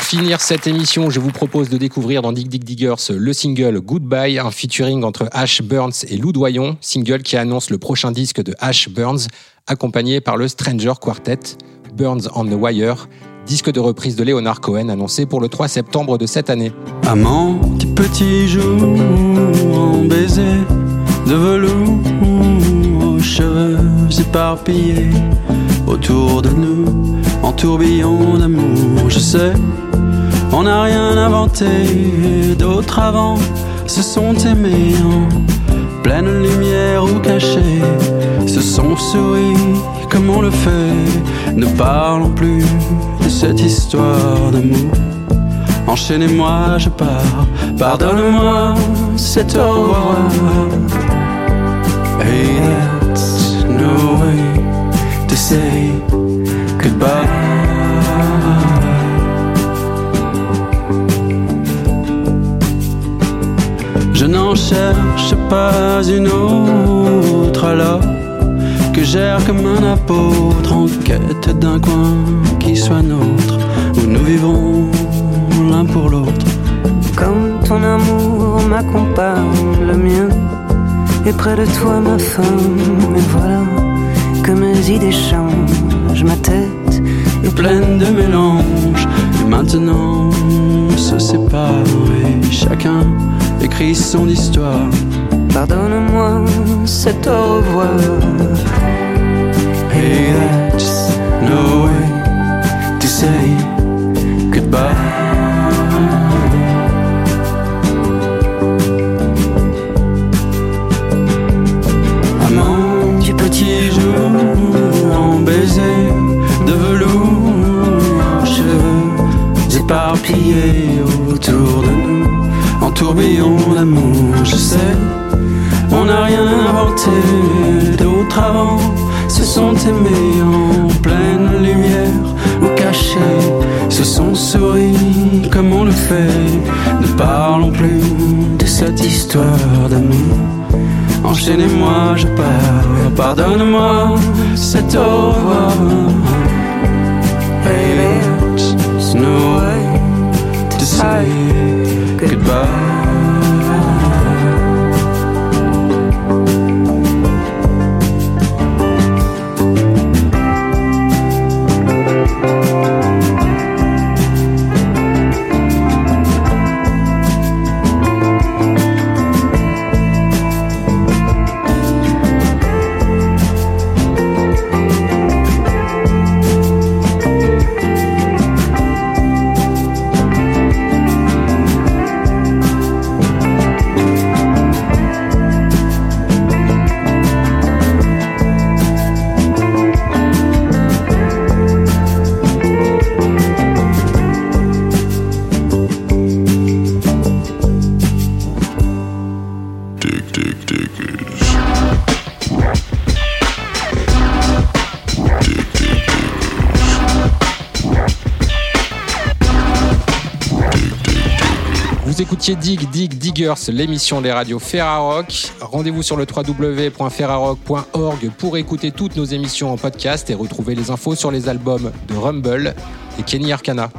A: Pour finir cette émission, je vous propose de découvrir dans Dig Dig Diggers le single Goodbye, un featuring entre Ash Burns et Lou Doyon, single qui annonce le prochain disque de Ash Burns, accompagné par le Stranger Quartet, Burns on the Wire, disque de reprise de Leonard Cohen annoncé pour le 3 septembre de cette année.
J: Amant, tes petits jours en baiser de velours, cheveux éparpillés autour de nous, en tourbillon d'amour, je sais on n'a rien inventé d'autre avant, se sont aimés en pleine lumière ou cachés, se sont souris comme on le fait. Ne parlons plus de cette histoire d'amour. Enchaînez-moi, je pars. Pardonne-moi, c'est au no way goodbye. Je n'en cherche pas une autre alors que j'erre comme un apôtre en quête d'un coin qui soit nôtre où nous vivrons l'un pour l'autre.
O: Comme ton amour m'accompagne, le mien est près de toi, ma femme. Et voilà que mes idées changent, ma tête
J: est pleine de mélange. Et maintenant, se sépare chacun écrit son histoire.
O: Pardonne-moi, c'est au revoir.
J: Hey, that's no way to say goodbye. Petit baiser de velours, cheveux éparpillés autour de nous, en tourbillon d'amour, je sais. On n'a rien inventé d'autre avant, se sont aimés en pleine lumière ou cachés, se sont souris comme on le fait. Ne parlons plus de cette histoire d'amour. Enchaînez-moi, je pars, pardonne-moi, c'est au revoir. Baby, it's no way to say goodbye.
A: Dig Dig Diggers, l'émission des radios Ferrarock. Rendez-vous sur le www.ferrarock.org pour écouter toutes nos émissions en podcast et retrouver les infos sur les albums de Rumble et Kenny Arcana.